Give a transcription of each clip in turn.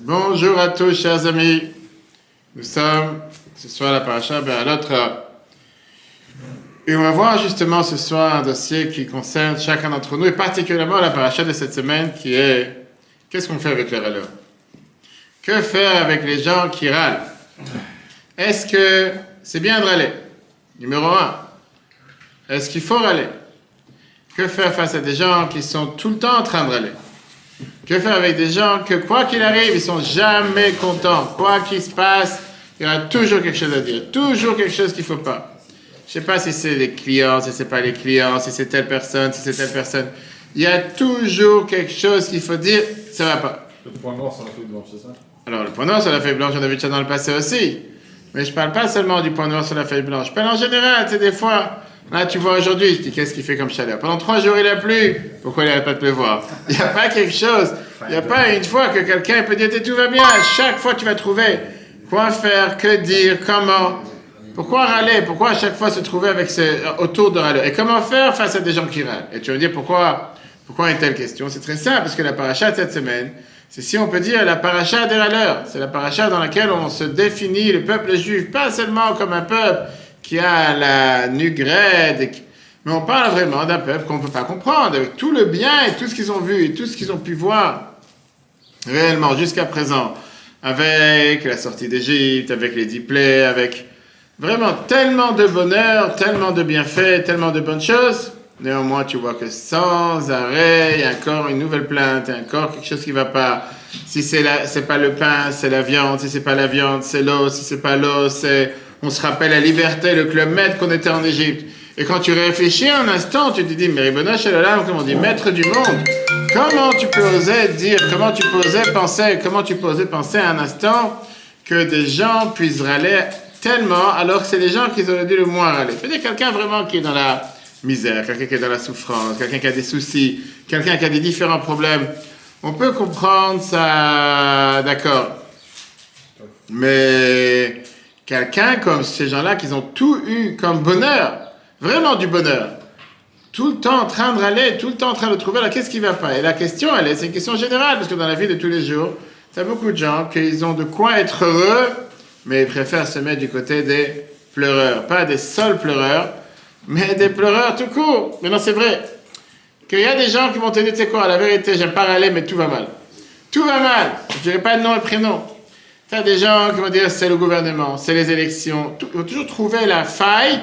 Bonjour à tous, chers amis. Nous sommes ce soir à la paracha à l'autre. Et on va voir justement ce soir un dossier qui concerne chacun d'entre nous, et particulièrement la paracha de cette semaine qui est qu'est-ce qu'on fait avec les râleurs Que faire avec les gens qui râlent? Est-ce que c'est bien de râler? Numéro un. Est-ce qu'il faut râler? Que faire face à des gens qui sont tout le temps en train de râler? Que faire avec des gens que quoi qu'il arrive, ils sont jamais contents Quoi qu'il se passe, il y aura toujours quelque chose à dire, toujours quelque chose qu'il ne faut pas. Je sais pas si c'est les clients, si c'est pas les clients, si c'est telle personne, si c'est telle personne. Il y a toujours quelque chose qu'il faut dire, ça va pas. Le point noir sur la feuille blanche, c'est ça? Alors le point noir sur la feuille blanche, on a vu ça dans le passé aussi. Mais je parle pas seulement du point noir sur la feuille blanche. Je parle en général, tu sais, des fois, là tu vois aujourd'hui, tu dis qu'est-ce qu'il fait comme chaleur? Pendant trois jours il a plu, pourquoi il n'arrête pas de pleuvoir Il n'y a pas quelque chose, il n'y a pas une fois que quelqu'un peut dire tout va bien, chaque fois tu vas trouver quoi faire, que dire, comment. Pourquoi râler? Pourquoi à chaque fois se trouver avec ces, autour de râler Et comment faire face à des gens qui râlent? Et tu vas me dire pourquoi, pourquoi une telle question? C'est très simple, parce que la paracha de cette semaine, c'est si on peut dire la paracha des râleurs. C'est la paracha dans laquelle on se définit le peuple juif, pas seulement comme un peuple qui a la nugrède, mais on parle vraiment d'un peuple qu'on ne peut pas comprendre, avec tout le bien et tout ce qu'ils ont vu et tout ce qu'ils ont pu voir réellement jusqu'à présent, avec la sortie d'Égypte, avec les dix plaies, avec Vraiment, tellement de bonheur, tellement de bienfaits, tellement de bonnes choses. Néanmoins, tu vois que sans arrêt, il y a encore une nouvelle plainte, il y a encore quelque chose qui va pas. Si c'est c'est pas le pain, c'est la viande. Si c'est pas la viande, c'est l'eau. Si c'est pas l'eau, c'est, on se rappelle la liberté, le club maître qu'on était en Égypte. Et quand tu réfléchis un instant, tu te dis, mais Ribona Shalom, comme on dit, maître du monde, comment tu peux oser dire, comment tu peux oser penser, comment tu peux oser penser un instant que des gens puissent râler tellement, alors que c'est les gens qui auraient dû le moins râler. C'est-à-dire quelqu'un vraiment qui est dans la misère, quelqu'un qui est dans la souffrance, quelqu'un qui a des soucis, quelqu'un qui a des différents problèmes. On peut comprendre ça, d'accord. Mais quelqu'un comme ces gens-là qui ont tout eu comme bonheur, vraiment du bonheur, tout le temps en train de râler, tout le temps en train de trouver, là, qu'est-ce qui va pas? Et la question, elle est, c'est une question générale, parce que dans la vie de tous les jours, a beaucoup de gens qui ont de quoi être heureux, mais ils préfèrent se mettre du côté des pleureurs. Pas des seuls pleureurs, mais des pleureurs tout court. Mais non, c'est vrai. Qu'il y a des gens qui vont te dire, tu sais quoi, la vérité, j'aime pas râler, mais tout va mal. Tout va mal. Je dirais pas de nom et prénom. Tu as des gens qui vont dire, c'est le gouvernement, c'est les élections. Vont toujours trouver la faille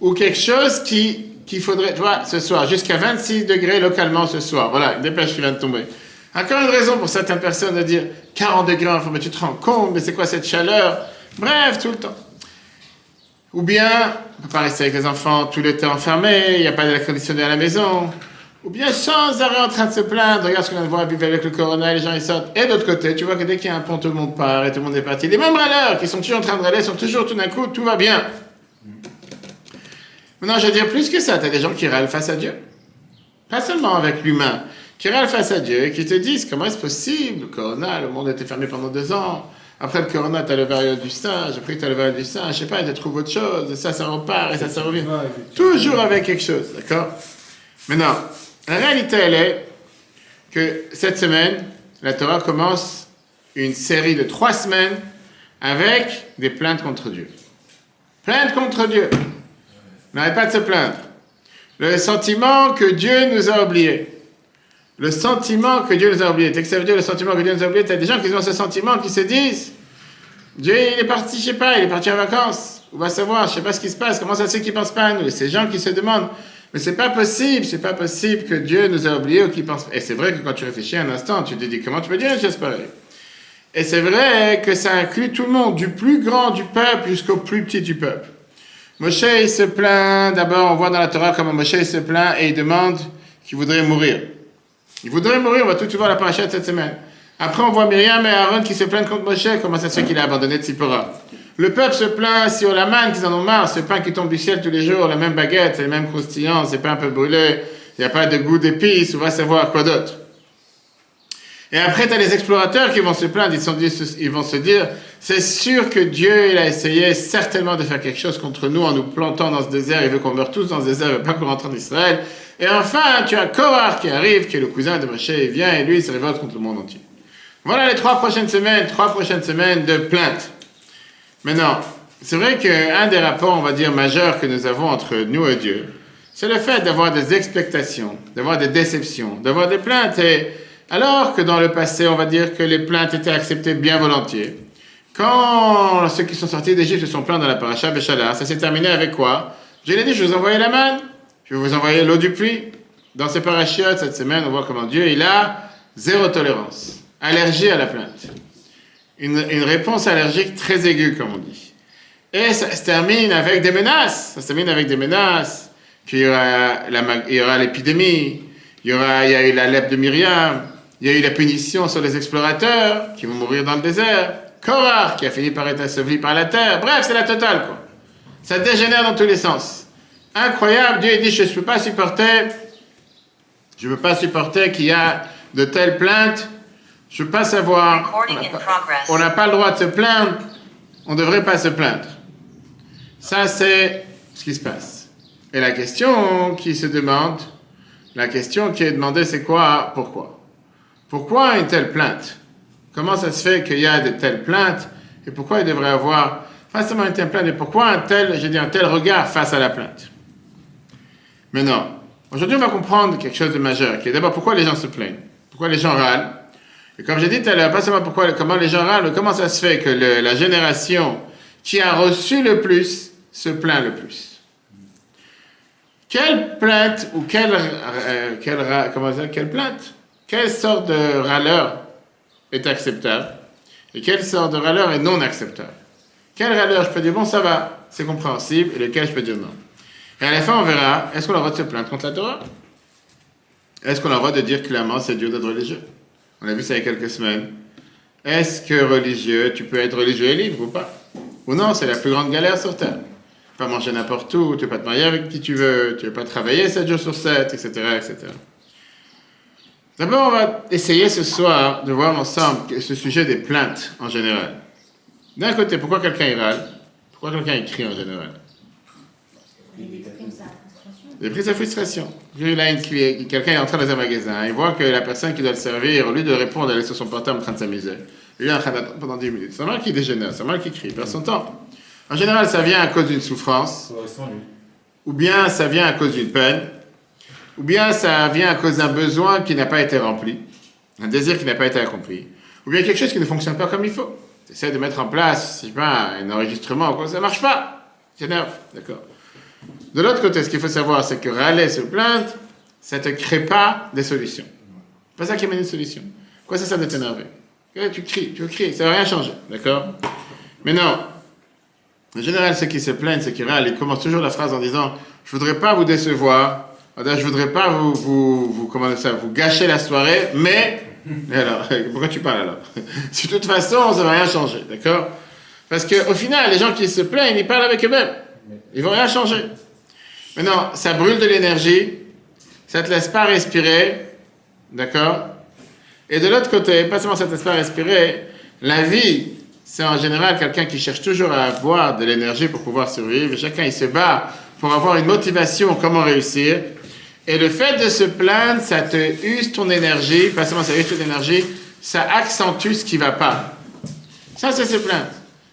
ou quelque chose qui qu'il faudrait, tu vois, ce soir, jusqu'à 26 degrés localement ce soir. Voilà, une dépêche qui vient de tomber. Encore une raison pour certaines personnes de dire 40 degrés, enfin, mais tu te rends compte, mais c'est quoi cette chaleur? Bref, tout le temps. Ou bien, on peut pas rester avec les enfants tout le temps enfermé, il n'y a pas d'air conditionné à la maison. Ou bien, sans arrêt en train de se plaindre, regarde ce qu'on vient de voir avec le corona, les gens ils sortent. Et d'autre côté, tu vois que dès qu'il y a un pont, tout le monde part et tout le monde est parti. Les mêmes râleurs qui sont toujours en train de râler sont toujours tout d'un coup, tout va bien. Maintenant, je vais dire plus que ça, tu as des gens qui râlent face à Dieu. Pas seulement avec l'humain, qui râlent face à Dieu et qui te disent comment est-ce possible, le corona, le monde été fermé pendant deux ans. Après le corona, tu as le variole du singe. Après, tu as le variole du singe. Je sais pas, tu trouves autre chose. Et ça, ça repart et ça, ça revient. Toujours avec quelque chose, d'accord? Maintenant, la réalité, elle est que cette semaine, la Torah commence une série de trois semaines avec des plaintes contre Dieu. Plaintes contre Dieu. N'arrête pas de se plaindre. Le sentiment que Dieu nous a oubliés. Le sentiment que Dieu nous a oubliés. que ça veut dire le sentiment que Dieu nous a oubliés. Tu as des gens qui ont ce sentiment, qui se disent Dieu, il est parti, je sais pas, il est parti en vacances. On va savoir, je sais pas ce qui se passe. Comment ça se fait qu'il pense pas à nous? Ces gens qui se demandent Mais c'est pas possible, c'est pas possible que Dieu nous a oubliés ou qu'il pense. Et c'est vrai que quand tu réfléchis un instant, tu te dis Comment tu peux dire une chose pareille Et c'est vrai que ça inclut tout le monde, du plus grand du peuple jusqu'au plus petit du peuple. Moshe, il se plaint. D'abord, on voit dans la Torah comment Moshe se plaint et il demande qu'il voudrait mourir. Il voudrait mourir, on va tout voir la paracha de cette semaine. Après, on voit Myriam et Aaron qui se plaignent contre Moshe. Comment ça se fait qu'il a abandonné Tzipora Le peuple se plaint si Olaman, qu'ils en ont marre, ce pain qui tombe du ciel tous les jours, la même baguette, c'est le même croustillant, c'est pas un peu brûlé, il n'y a pas de goût d'épices, on va savoir quoi d'autre. Et après, tu les explorateurs qui vont se plaindre, ils, vont se dire, c'est sûr que Dieu, il a essayé certainement de faire quelque chose contre nous en nous plantant dans ce désert, il veut qu'on meure tous dans ce désert, il veut pas qu'on rentre en Israël. Et enfin, tu as Korah qui arrive, qui est le cousin de Moshe, il vient et lui, il se révolte contre le monde entier. Voilà les trois prochaines semaines, trois prochaines semaines de plainte. Maintenant, c'est vrai qu'un des rapports, on va dire, majeurs que nous avons entre nous et Dieu, c'est le fait d'avoir des expectations, d'avoir des déceptions, d'avoir des plaintes. Et alors que dans le passé, on va dire que les plaintes étaient acceptées bien volontiers, quand ceux qui sont sortis d'Égypte se sont plaints dans la paracha Béchala, ça s'est terminé avec quoi? Je l'ai dit, je vous envoyer la manne, je vais vous envoyer l'eau du puits. Dans ces parachiotes, cette semaine, on voit comment Dieu, il a zéro tolérance, allergie à la plainte. Une, réponse allergique très aiguë, comme on dit. Et ça se termine avec des menaces. Ça se termine avec des menaces. Puis il y aura l'épidémie, il y aura, il y a eu la lèpre de Myriam, il y a eu la punition sur les explorateurs qui vont mourir dans le désert. Korah qui a fini par être enseveli par la terre. Bref, c'est la totale, quoi. Ça dégénère dans tous les sens. Incroyable, Dieu dit, je ne peux pas supporter, je ne peux pas supporter qu'il y a de telles plaintes. Je ne veux pas savoir. On n'a pas, pas, le droit de se plaindre. On ne devrait pas se plaindre. Ça, c'est ce qui se passe. Et la question qui se demande, la question qui est demandée, c'est quoi Pourquoi? Pourquoi une telle plainte? Comment ça se fait qu'il y a de telles plaintes? Et pourquoi il devrait avoir pas seulement une telle plainte, mais pourquoi un tel, je dis, un tel regard face à la plainte? Maintenant, aujourd'hui, on va comprendre quelque chose de majeur, qui est d'abord pourquoi les gens se plaignent, pourquoi les gens râlent? Et comme j'ai dit tout à l'heure, pas seulement pourquoi, comment les gens râlent, comment ça se fait que la génération qui a reçu le plus se plaint le plus. Quelle plainte ou quelle, euh, quelle, comment dire, quelle plainte, quelle sorte de râleur est acceptable et quelle sorte de râleur est non acceptable? Quel râleur je peux dire bon ça va, c'est compréhensible et lequel je peux dire non? Et à la fin on verra, est-ce qu'on a le droit de se plaindre contre la Torah? Est-ce qu'on a le droit de dire clairement c'est Dieu d'être religieux? On a vu ça il y a quelques semaines. Est-ce que religieux, tu peux être religieux et libre ou pas? Ou non, c'est la plus grande galère sur Terre. Tu peux pas manger n'importe où, tu peux pas te marier avec qui tu veux, tu peux pas travailler 7 jours sur 7, etc. etc. D'abord, on va essayer ce soir de voir ensemble ce sujet des plaintes en général. D'un côté, pourquoi quelqu'un râle? Pourquoi quelqu'un crie en général? Il exprime frustration. Quelqu'un est entré dans un magasin, il voit que la personne qui doit le servir, au lieu de répondre, elle est sur son portable en train de s'amuser. Il est en train d'attendre pendant 10 minutes. C'est normal qu'il dégénère, c'est normal qu'il crie, il perd son temps. En général, ça vient à cause d'une souffrance, ou bien ça vient à cause d'une peine, ou bien ça vient à cause d'un besoin qui n'a pas été rempli, un désir qui n'a pas été accompli, ou bien quelque chose qui ne fonctionne pas comme il faut. Tu essaies de mettre en place, je sais pas, un enregistrement, quoi, ça marche pas. T'énerve, d'accord. De l'autre côté, ce qu'il faut savoir, c'est que râler, se plaindre, ça ne te crée pas des solutions. C'est pas ça qui amène une solution. Quoi ça de t'énerver Tu cries, tu cries, ça ne va rien changer, d'accord? Mais non. En général, ceux qui se plaignent, ceux qui râlent, ils commencent toujours la phrase en disant Je voudrais pas vous décevoir, je voudrais pas vous, vous, ça, vous gâcher la soirée, mais. Alors, pourquoi tu parles alors? De toute façon, ça va rien changer, d'accord? Parce qu'au final, les gens qui se plaignent, ils parlent avec eux-mêmes. Ils vont rien changer. Maintenant, ça brûle de l'énergie, ça te laisse pas respirer, d'accord? Et de l'autre côté, pas seulement ça te laisse pas respirer, la vie, c'est en général quelqu'un qui cherche toujours à avoir de l'énergie pour pouvoir survivre. Chacun, il se bat pour avoir une motivation, comment réussir. Et le fait de se plaindre, ça te use ton énergie, pas seulement ça use ton énergie, ça accentue ce qui va pas. Ça, c'est se plaindre.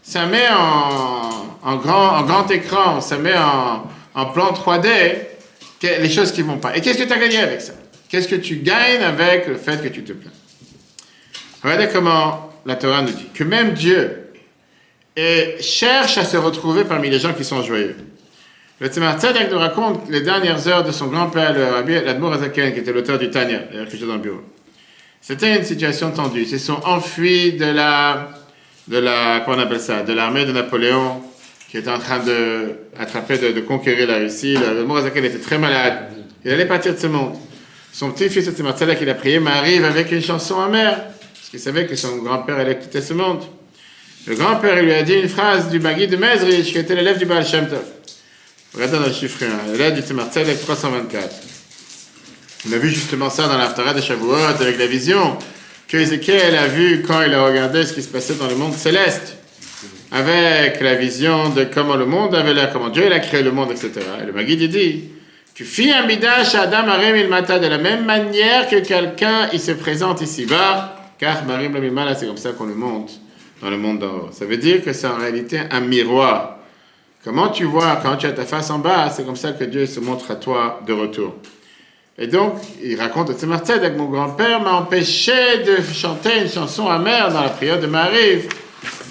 Ça met en grand écran, ça met en, en plan 3D les choses qui vont pas. Et qu'est-ce que tu as gagné avec ça? Qu'est-ce que tu gagnes avec le fait que tu te plains? Regardez comment la Torah nous dit que même Dieu cherche à se retrouver parmi les gens qui sont joyeux. Le Tzemar Tzedek nous raconte les dernières heures de son grand-père, le Rabbi Admour Azaken, qui était l'auteur du Tanya, d'ailleurs que j'ai dans le bureau. C'était une situation tendue. Ils se sont enfuis de la, de la, appelle ça, de l'armée de Napoléon, qui était en train de attraper, de, conquérir la Russie. Admour Azaken était très malade. Il allait partir de ce monde. Son petit-fils, le Tzemar Tzedek, il a prié, mais arrive avec une chanson amère, parce qu'il savait que son grand-père allait quitter ce monde. Le grand-père, lui a dit une phrase du Magui de Mezrich, qui était l'élève du Baal Shem. Regardez dans le chiffre 1, là du Tzemar 324. On a vu justement ça dans l'Aftara de Shavuot avec la vision que Ézéchiel a vu quand il a regardé ce qui se passait dans le monde céleste. Avec la vision de comment le monde avait l'air, comment Dieu a créé le monde, etc. Et le Maguide dit Tu fis un à Adam Arem il mata de la même manière que quelqu'un il se présente ici-bas. Car Marim Lamimala, c'est comme ça qu'on le monte dans le monde d'en haut. Ça veut dire que c'est en réalité un miroir. Comment tu vois quand tu as ta face en bas, c'est comme ça que Dieu se montre à toi de retour. Et donc, il raconte à avec mon grand-père m'a empêché de chanter une chanson amère dans la prière de Marie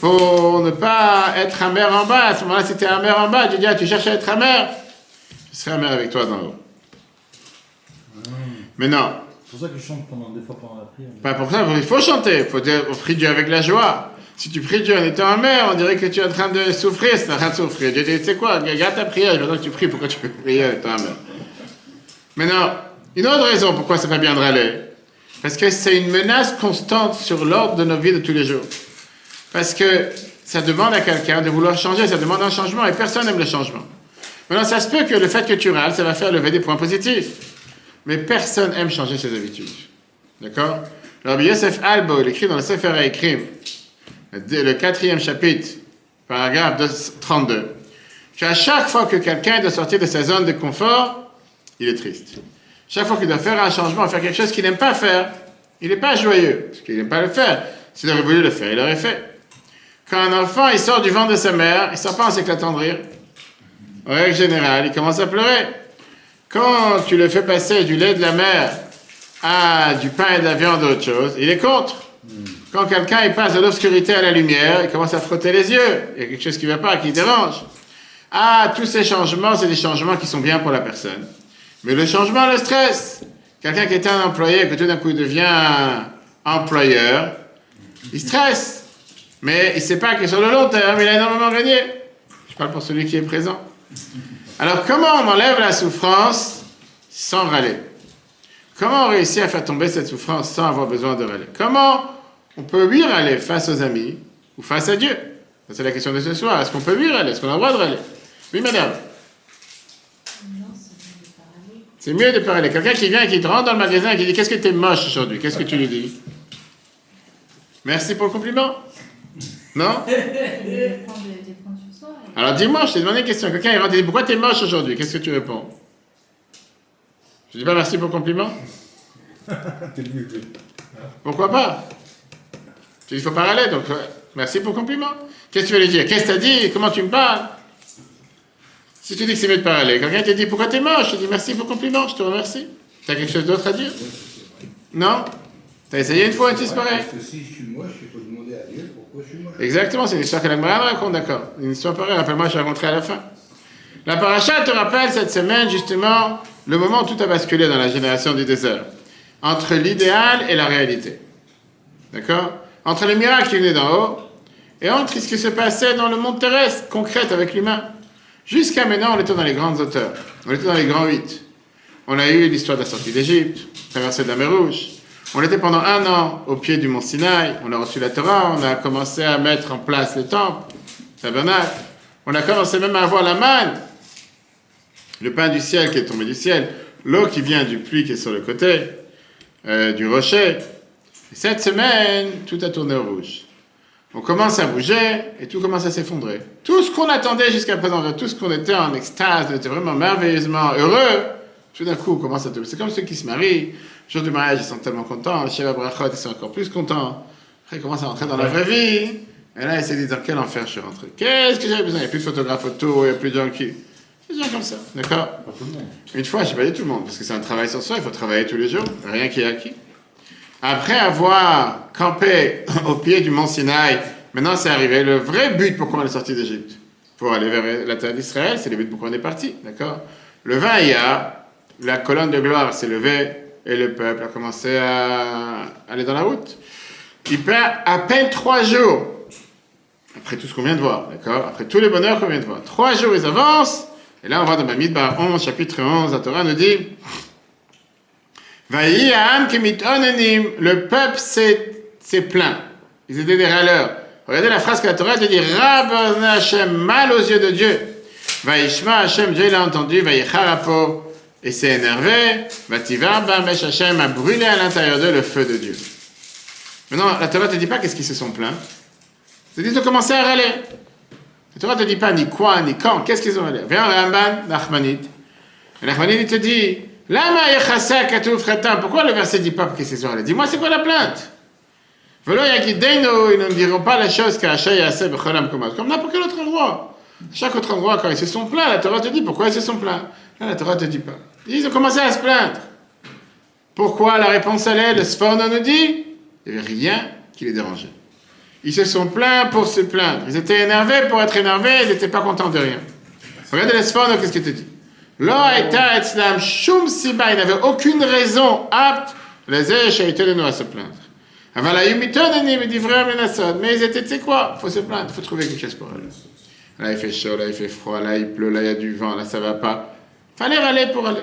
pour ne pas être amer en bas. À ce moment-là, c'était amer en bas. Dieu dit, ah, tu cherches à être amer Je serai amer avec toi d'en haut. Mais non. C'est pour ça que je chante pendant, des fois pendant la prière. Pas pour ça, il faut chanter. Il faut dire, on prie Dieu avec la joie. Si tu pries Dieu en étant amer, on dirait que tu es en train de souffrir, c'est en train de souffrir. Dieu dit, tu sais quoi, garde ta prière, maintenant que tu pries, pourquoi tu peux prier en étant amer? Maintenant, une autre raison pourquoi c'est pas bien de râler, parce que c'est une menace constante sur l'ordre de nos vies de tous les jours. Parce que ça demande à quelqu'un de vouloir changer, ça demande un changement, et personne n'aime le changement. Maintenant, ça se peut que le fait que tu râles, ça va faire lever des points positifs. Mais personne aime changer ses habitudes. D'accord? Alors, Yosef Albo, il écrit dans le Sefer Ekrim, le quatrième chapitre, paragraphe 32, qu'à chaque fois que quelqu'un doit sortir de sa zone de confort, il est triste. Chaque fois qu'il doit faire un changement, faire quelque chose qu'il n'aime pas faire, il n'est pas joyeux, parce qu'il n'aime pas le faire. S'il aurait voulu le faire, il l'aurait fait. Quand un enfant il sort du ventre de sa mère, il sort pas en s'éclatant de rire. En règle générale, il commence à pleurer. Quand tu le fais passer du lait de la mère à du pain et de la viande ou autre chose, il est contre. Quand quelqu'un il passe de l'obscurité à la lumière, il commence à frotter les yeux. Il y a quelque chose qui ne va pas, qui dérange. Ah, tous ces changements, c'est des changements qui sont bien pour la personne. Mais le changement le stress. Quelqu'un qui était un employé, que tout d'un coup il devient employeur, il stresse. Mais il ne sait pas que sur le long terme, il a énormément gagné. Je parle pour celui qui est présent. Alors, comment on enlève la souffrance sans râler? Comment on réussit à faire tomber cette souffrance sans avoir besoin de râler? Comment on peut lui râler face aux amis ou face à Dieu? C'est la question de ce soir. Est-ce qu'on peut lui râler? Est-ce qu'on a le droit de râler? Oui, madame. C'est mieux de parler. Quelqu'un qui vient et qui te rentre dans le magasin et qui dit Qu'est-ce que tu es moche aujourd'hui? Qu'est-ce que tu lui dis Merci pour le compliment. Non Alors dis-moi, je t'ai demandé une question. Quelqu'un et dit Pourquoi tu es moche aujourd'hui? Qu'est-ce que tu réponds? Je dis pas merci pour le compliment. Pourquoi pas? Tu dis Il faut parler, donc merci pour le compliment. Qu'est-ce que tu veux lui dire? Qu'est-ce que tu as dit? Comment tu me parles? Si tu dis que c'est mieux de parler, quelqu'un te dit pourquoi t'es moche, je dis merci pour le compliment, je te remercie. T'as quelque chose d'autre à dire? Non? T'as essayé une fois et tu disparais Si je suis moche, il faut demander à Dieu pourquoi je suis moche. Exactement, c'est une histoire que la Gemara raconte, d'accord. Une histoire pareille, rappelle-moi, je vais raconter à la fin. La paracha te rappelle cette semaine, justement, le moment où tout a basculé dans la génération du désert. Entre l'idéal et la réalité. D'accord? Entre les miracles qui venaient d'en haut et entre ce qui se passait dans le monde terrestre, concret avec l'humain. Jusqu'à maintenant, on était dans les grandes hauteurs. On était dans les grands huit. On a eu l'histoire de la sortie d'Égypte, traversée de la mer Rouge. On était pendant un an au pied du mont Sinaï. On a reçu la Torah. On a commencé à mettre en place le temple, le tabernacle. On a commencé même à avoir la manne, le pain du ciel qui est tombé du ciel, l'eau qui vient du puits qui est sur le côté, euh, du rocher. Et cette semaine, tout a tourné au rouge on commence à bouger et tout commence à s'effondrer. Tout ce qu'on attendait jusqu'à présent, tout ce qu'on était en extase, on était vraiment merveilleusement heureux, tout d'un coup on commence à tomber. C'est comme ceux qui se marient, le jour du mariage ils sont tellement contents, Shiva Brachot ils sont encore plus contents. Après ils commencent à rentrer dans la vraie vie, et là ils se disent dans quel enfer je suis rentré? Qu'est-ce que j'avais besoin? Il n'y a plus de photographes autour, il n'y a plus de gens qui. Des gens comme ça, d'accord? Une fois, je n'ai pas dit tout le monde, parce que c'est un travail sur soi, il faut travailler tous les jours, rien qui est acquis. Après avoir campé au pied du mont Sinaï, maintenant c'est arrivé le vrai but pourquoi on est sorti d'Égypte. Pour aller vers la terre d'Israël, c'est le but pourquoi on est parti, d'accord? Le 20 a, la colonne de gloire s'est levée et le peuple a commencé à aller dans la route. Il perd à peine trois jours, après tout ce qu'on vient de voir, d'accord? Après tous les bonheurs qu'on vient de voir. Trois jours, ils avancent, et là on voit dans Bamidbar 11, chapitre 11, la Torah nous dit le peuple s'est plaint. Ils étaient des râleurs. Regardez la phrase que la Torah dit Rabban Hashem, mal aux yeux de Dieu. Vaishma Hashem, Dieu l'a entendu, Vaïcharapo, et s'est énervé. Vativa Bamesh Hashem a brûlé à l'intérieur d'eux le feu de Dieu. Maintenant, la Torah ne te dit pas qu'est-ce qu'ils se sont plaints. Ils te dit de commencer à râler. La Torah ne te dit pas ni quoi, ni quand, qu'est-ce qu'ils ont râlé. Viens Ramban, Nachmanit, il te dit pourquoi le verset dit pas que c'est Dis-moi, c'est quoi la plainte? Velo Yagideino, ils ne diront pas la chose qu'Acha Yaseh Becholam Komat, comme n'importe quel autre endroit. Chaque autre endroit, quand ils se sont plaints, la Torah te dit pourquoi ils se sont plaints. Là, la Torah te dit pas. Ils ont commencé à se plaindre. Pourquoi La réponse est, le Sforno nous dit, il n'y avait rien qui les dérangeait. Ils se sont plaints pour se plaindre. Ils étaient énervés pour être énervés, ils n'étaient pas contents de rien. Regardez le Sforno, qu'est-ce qu'il te dit? Aïta Etzlam Shum Siba, il n'avait aucune raison apte, les Esh de nous à se plaindre. Mais ils étaient, tu sais quoi, il faut se plaindre, il faut trouver quelque chose pour eux. Là, il fait chaud, là, il fait froid, là, il pleut, là, il y a du vent, là, ça va pas. Fallait râler pour aller.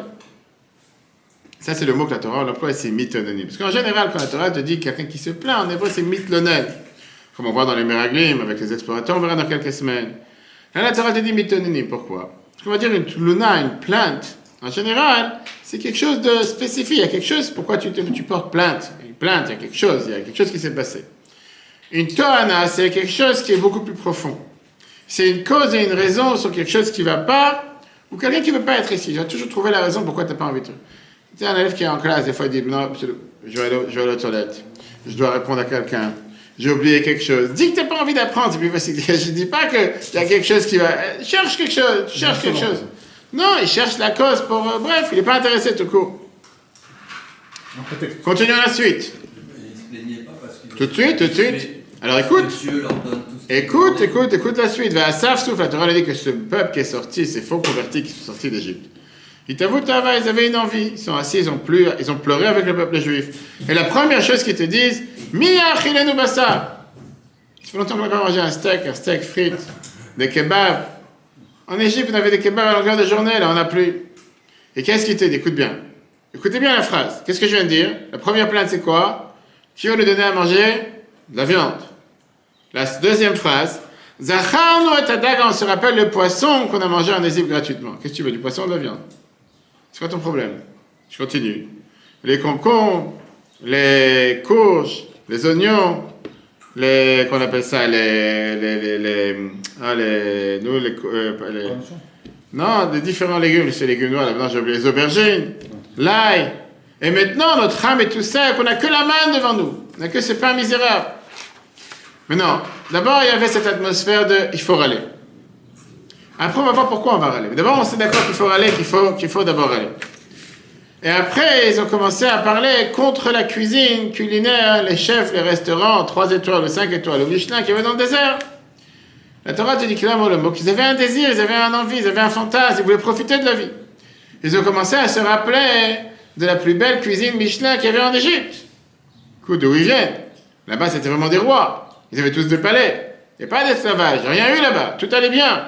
Ça, c'est le mot que la Torah emploie, c'est mitononi. Parce qu'en général, quand la Torah te dit quelqu'un qui se plaint, en hébreu, c'est mitlonel. Comme on voit dans les Meraglim, avec les explorateurs, on verra dans quelques semaines. Là, la Torah te dit mitononi. Pourquoi? Parce qu'on va dire une tluna, une plainte. En général, c'est quelque chose de spécifique. Il y a quelque chose, pourquoi tu, te, tu portes plainte? Une plainte, il y a quelque chose, il y a quelque chose qui s'est passé. Une tohana, c'est quelque chose qui est beaucoup plus profond. C'est une cause et une raison sur quelque chose qui ne va pas, ou quelqu'un qui ne veut pas être ici. J'ai toujours trouvé la raison pourquoi tu n'as pas envie de. Tu sais, un élève qui est en classe, des fois, il dit Non, je vais aller, je vais aller aux toilettes, je dois répondre à quelqu'un, j'ai oublié quelque chose. Dis que tu n'as pas envie d'apprendre, c'est plus facile. Je ne dis pas qu'il y a quelque chose qui va. Cherche quelque chose, cherche quelque chose. Non, il cherche la cause pour. euh, bref, il n'est pas intéressé tout court. Continuons la suite. Tout de suite, tout de suite. Alors écoute. Dieu leur donne Écoute, écoute, écoute la suite. Va à Saf Souf, la Torah elle dit que ce peuple qui est sorti, ces faux convertis qui sont sortis d'Égypte. Ils t'avouent, ils avaient une envie. Ils sont assis, ils ont, ils ont pleuré avec le peuple juif. Et la première chose qu'ils te disent, Mia achilenu basa. Ça fait longtemps qu'on n'a pas mangé un steak, un steak frites, des kebabs. En Égypte, on avait des kebabs à longueur de journée, là, on n'a plus. Et qu'est-ce qu'ils te disent? Écoute bien. Écoutez bien la phrase. Qu'est-ce que je viens de dire? La première plainte, c'est quoi? Qui veut lui donner à manger De la viande. La deuxième phrase, Zacharnu et Adaga, on se rappelle le poisson qu'on a mangé en Égypte gratuitement. Qu'est-ce que tu veux, du poisson ou de la viande? C'est quoi ton problème? Je continue. Les concombres, les courges, les oignons, les, qu'on appelle ça, les, les, les, les, ah, les, nous, les, euh, les- non, des différents légumes, ces légumes noirs, là, maintenant j'ai oublié les aubergines, l'ail. Et maintenant, notre âme est tout sec, on n'a que la main devant nous, on n'a que ce pain misérable. Mais non, d'abord il y avait cette atmosphère de il faut râler. Après, on va voir pourquoi on va râler. D'abord, on s'est d'accord qu'il faut râler, qu'il faut, qu'il faut d'abord râler. Et après, ils ont commencé à parler contre la cuisine culinaire, les chefs, les restaurants, 3 étoiles, 5 étoiles, au Michelin qui avait dans le désert. La Torah te dit clairement le mot qu'ils avaient un désir, ils avaient un envie, ils avaient un fantasme, ils voulaient profiter de la vie. Ils ont commencé à se rappeler de la plus belle cuisine Michelin qu'il y avait en Égypte. Écoute, d'où ils viennent Là-bas, c'était vraiment des rois. Ils avaient tous des palais. A pas d'esclavage, rien eu là-bas. Tout allait bien.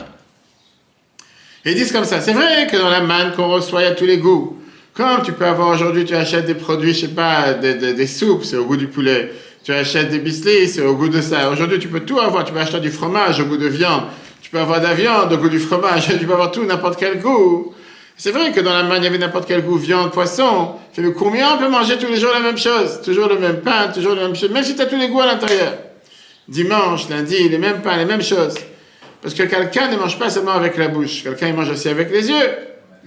Et ils disent comme ça, c'est vrai que dans la manne qu'on reçoit, il y a tous les goûts. Comme tu peux avoir aujourd'hui, tu achètes des produits, je sais pas, des, des- soupes, c'est au goût du poulet. Tu achètes des biscuits, c'est au goût de ça. Aujourd'hui, tu peux tout avoir. Tu peux acheter du fromage au goût de viande. Tu peux avoir de la viande au goût du fromage. Tu peux avoir tout, n'importe quel goût. C'est vrai que dans la manne, il y avait n'importe quel goût, viande, poisson. Mais combien on peut manger tous les jours la même chose? Toujours le même pain, toujours la même chose, même si tu as tous les goûts à l'intérieur. Dimanche, lundi, les mêmes pains, les mêmes choses. Parce que quelqu'un ne mange pas seulement avec la bouche, quelqu'un il mange aussi avec les yeux.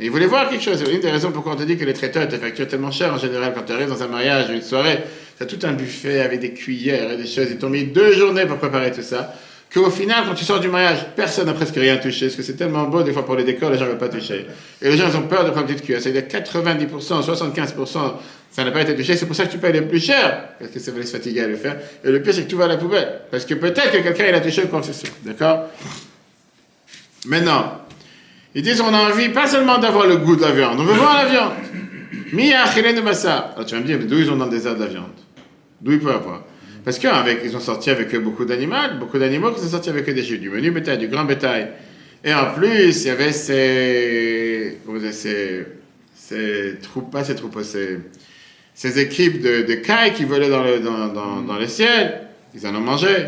Il voulait voir quelque chose. C'est une des raisons pourquoi on te dit que les traiteurs te facturent tellement cher en général quand tu arrives dans un mariage ou une soirée. Tu as tout un buffet avec des cuillères et des choses. Ils t'ont mis deux journées pour préparer tout ça. Qu'au final, quand tu sors du mariage, personne n'a presque rien touché. Parce que c'est tellement beau, des fois pour les décors, les gens ne veulent pas toucher. Et les gens ils ont peur de prendre une petite cuillère. C'est-à-dire 90%, 75%, ça n'a pas été touché. C'est pour ça que tu payes le plus cher. Parce que ça va se fatiguer à le faire. Et le pire, c'est que tout va à la poubelle. Parce que peut-être que quelqu'un il a touché ce soit. D'accord? Maintenant, ils disent on a envie pas seulement d'avoir le goût de la viande, on veut voir la viande. Achilenu basa. Alors tu vas me dire, mais d'où ils ont dans le désert de la viande? D'où ils peuvent avoir? Parce qu'ils ont sorti avec beaucoup d'animaux, beaucoup d'animaux qui sont sortis avec des jus, du menu bétail, du grand bétail. Et en plus, il y avait ces. Comment dire, ces. Ces troupes, pas ces troupeaux, ces. Ces équipes de, de cailles qui volaient dans le, dans, dans, dans le ciel. Ils en ont mangé.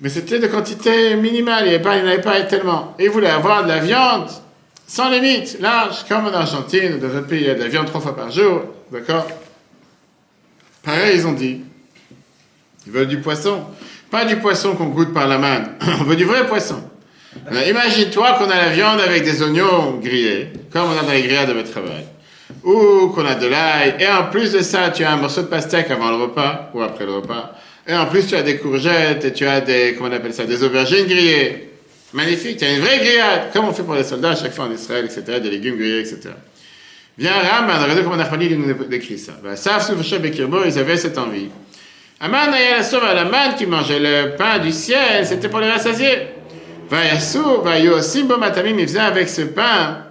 Mais c'était de quantité minimale, il n'y en avait pas tellement. Et ils voulaient avoir de la viande sans limite, large, comme en Argentine ou dans d'autres pays, il y a de la viande trois fois par jour, d'accord? Pareil, ils ont dit. Ils veulent du poisson. Pas du poisson qu'on goûte par la main, on veut du vrai poisson. Imagine-toi qu'on a la viande avec des oignons grillés, comme on a dans les grillades de votre travail. Ou qu'on a de l'ail, et en plus de ça, tu as un morceau de pastèque avant le repas, ou après le repas, Et en plus, tu as des courgettes et tu as des, comment on appelle ça, des aubergines grillées. Magnifique, tu as une vraie grillade, comme on fait pour les soldats à chaque fois en Israël, etc., des légumes grillés, etc. Viens Raman, regardez comment Nachmani nous décrit ça. Savent ils avaient cette envie. Aman la manne qui mangeait le pain du ciel, c'était pour les rassasier. Vayassou, aussi Matamim, il faisait avec ce pain,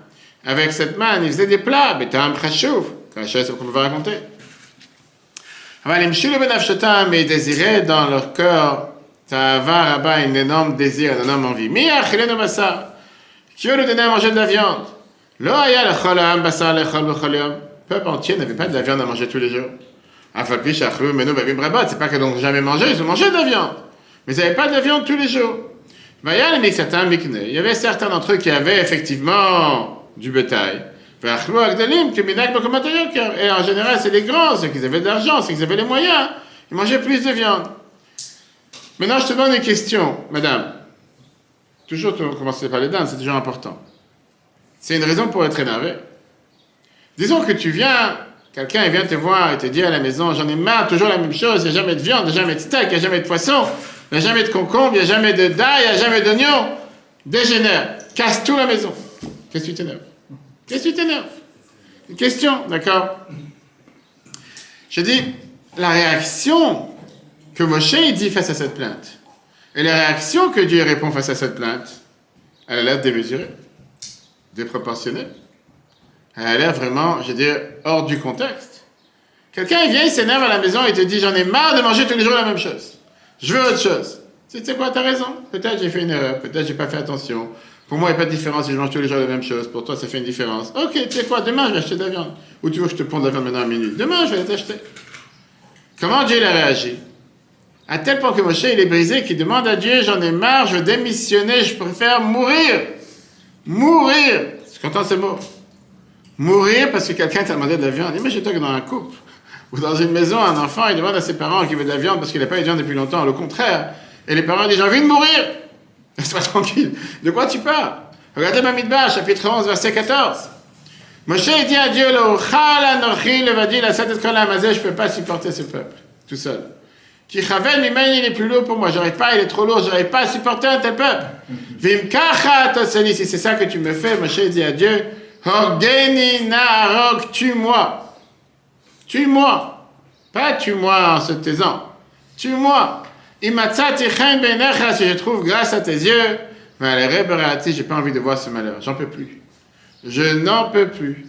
avec cette manne, il faisait des plats, mais un prachouf, comme je qu'on va raconter. Mais ils désiraient dans leur cœur, Ta'ava Rabba, un énorme désir, un énorme envie. Basar. Qui veut nous donner à manger de la viande? Le peuple entier n'avait pas de la viande à manger tous les jours. C'est pas qu'ils n'ont jamais mangé, ils ont mangé de la viande. Mais ils n'avaient pas de la viande tous les jours. Le. Il y avait certains d'entre eux qui avaient effectivement du bétail. Et en général, c'est les grands, ceux qui avaient de l'argent, ceux qui avaient les moyens. Ils mangeaient plus de viande. Maintenant, je te donne une question, madame. Toujours commencer par les dames, c'est toujours important. C'est une raison pour être énervé. Disons que tu viens, quelqu'un vient te voir et te dit à la maison, j'en ai marre, toujours la même chose, il n'y a jamais de viande, il n'y a jamais de steak, il n'y a jamais de poisson, il n'y a jamais de concombre, il n'y a jamais de d'ail, il n'y a jamais d'oignon. Dégénère, casse tout la maison. Qu'est-ce que tu Qu'est-ce que tu Une question, d'accord Je dis, la réaction que Moshe dit face à cette plainte. Et la réaction que Dieu répond face à cette plainte, elle a l'air démesurée, déproportionnée. Elle a l'air vraiment, je veux dire, hors du contexte. Quelqu'un vient, il s'énerve à la maison et te dit J'en ai marre de manger tous les jours la même chose. Je veux autre chose. Tu sais quoi, t'as raison. Peut-être j'ai fait une erreur, peut-être j'ai pas fait attention. Pour moi, il n'y a pas de différence si je mange tous les jours la même chose. Pour toi, ça fait une différence. Ok, tu sais quoi, demain je vais acheter de la viande. Ou tu veux que je te ponde de la viande maintenant à minuit? Demain, je vais t'acheter. Comment Dieu a réagi? À tel point que Moshe, il est brisé, qu'il demande à Dieu, j'en ai marre, je veux démissionner, je préfère mourir. Mourir. Tu content ce mot? Mourir parce que quelqu'un t'a demandé de la viande. Imagine-toi que dans un couple, ou dans une maison, un enfant, il demande à ses parents qu'il veut de la viande parce qu'il n'a pas eu de viande depuis longtemps. Le contraire. Et les parents disent, j'ai envie de mourir. Laisse-moi tranquille. De quoi tu parles? Regardez Mamidbar, chapitre 11, verset 14. Moshe dit à Dieu, le va dire, la je ne peux pas supporter ce peuple, tout seul. Qui il est plus lourd pour moi. J'arrive pas, il est trop lourd, j'arrive pas à supporter un tel peuple. Vimkacha Tosani, si c'est ça que tu me fais, Moshe dit à Dieu, tue-moi. Tue-moi. Pas tue-moi en se taisant. Tue-moi. Benecha, si je trouve grâce à tes yeux, mais j'ai pas envie de voir ce malheur. J'en peux plus. Je n'en peux plus.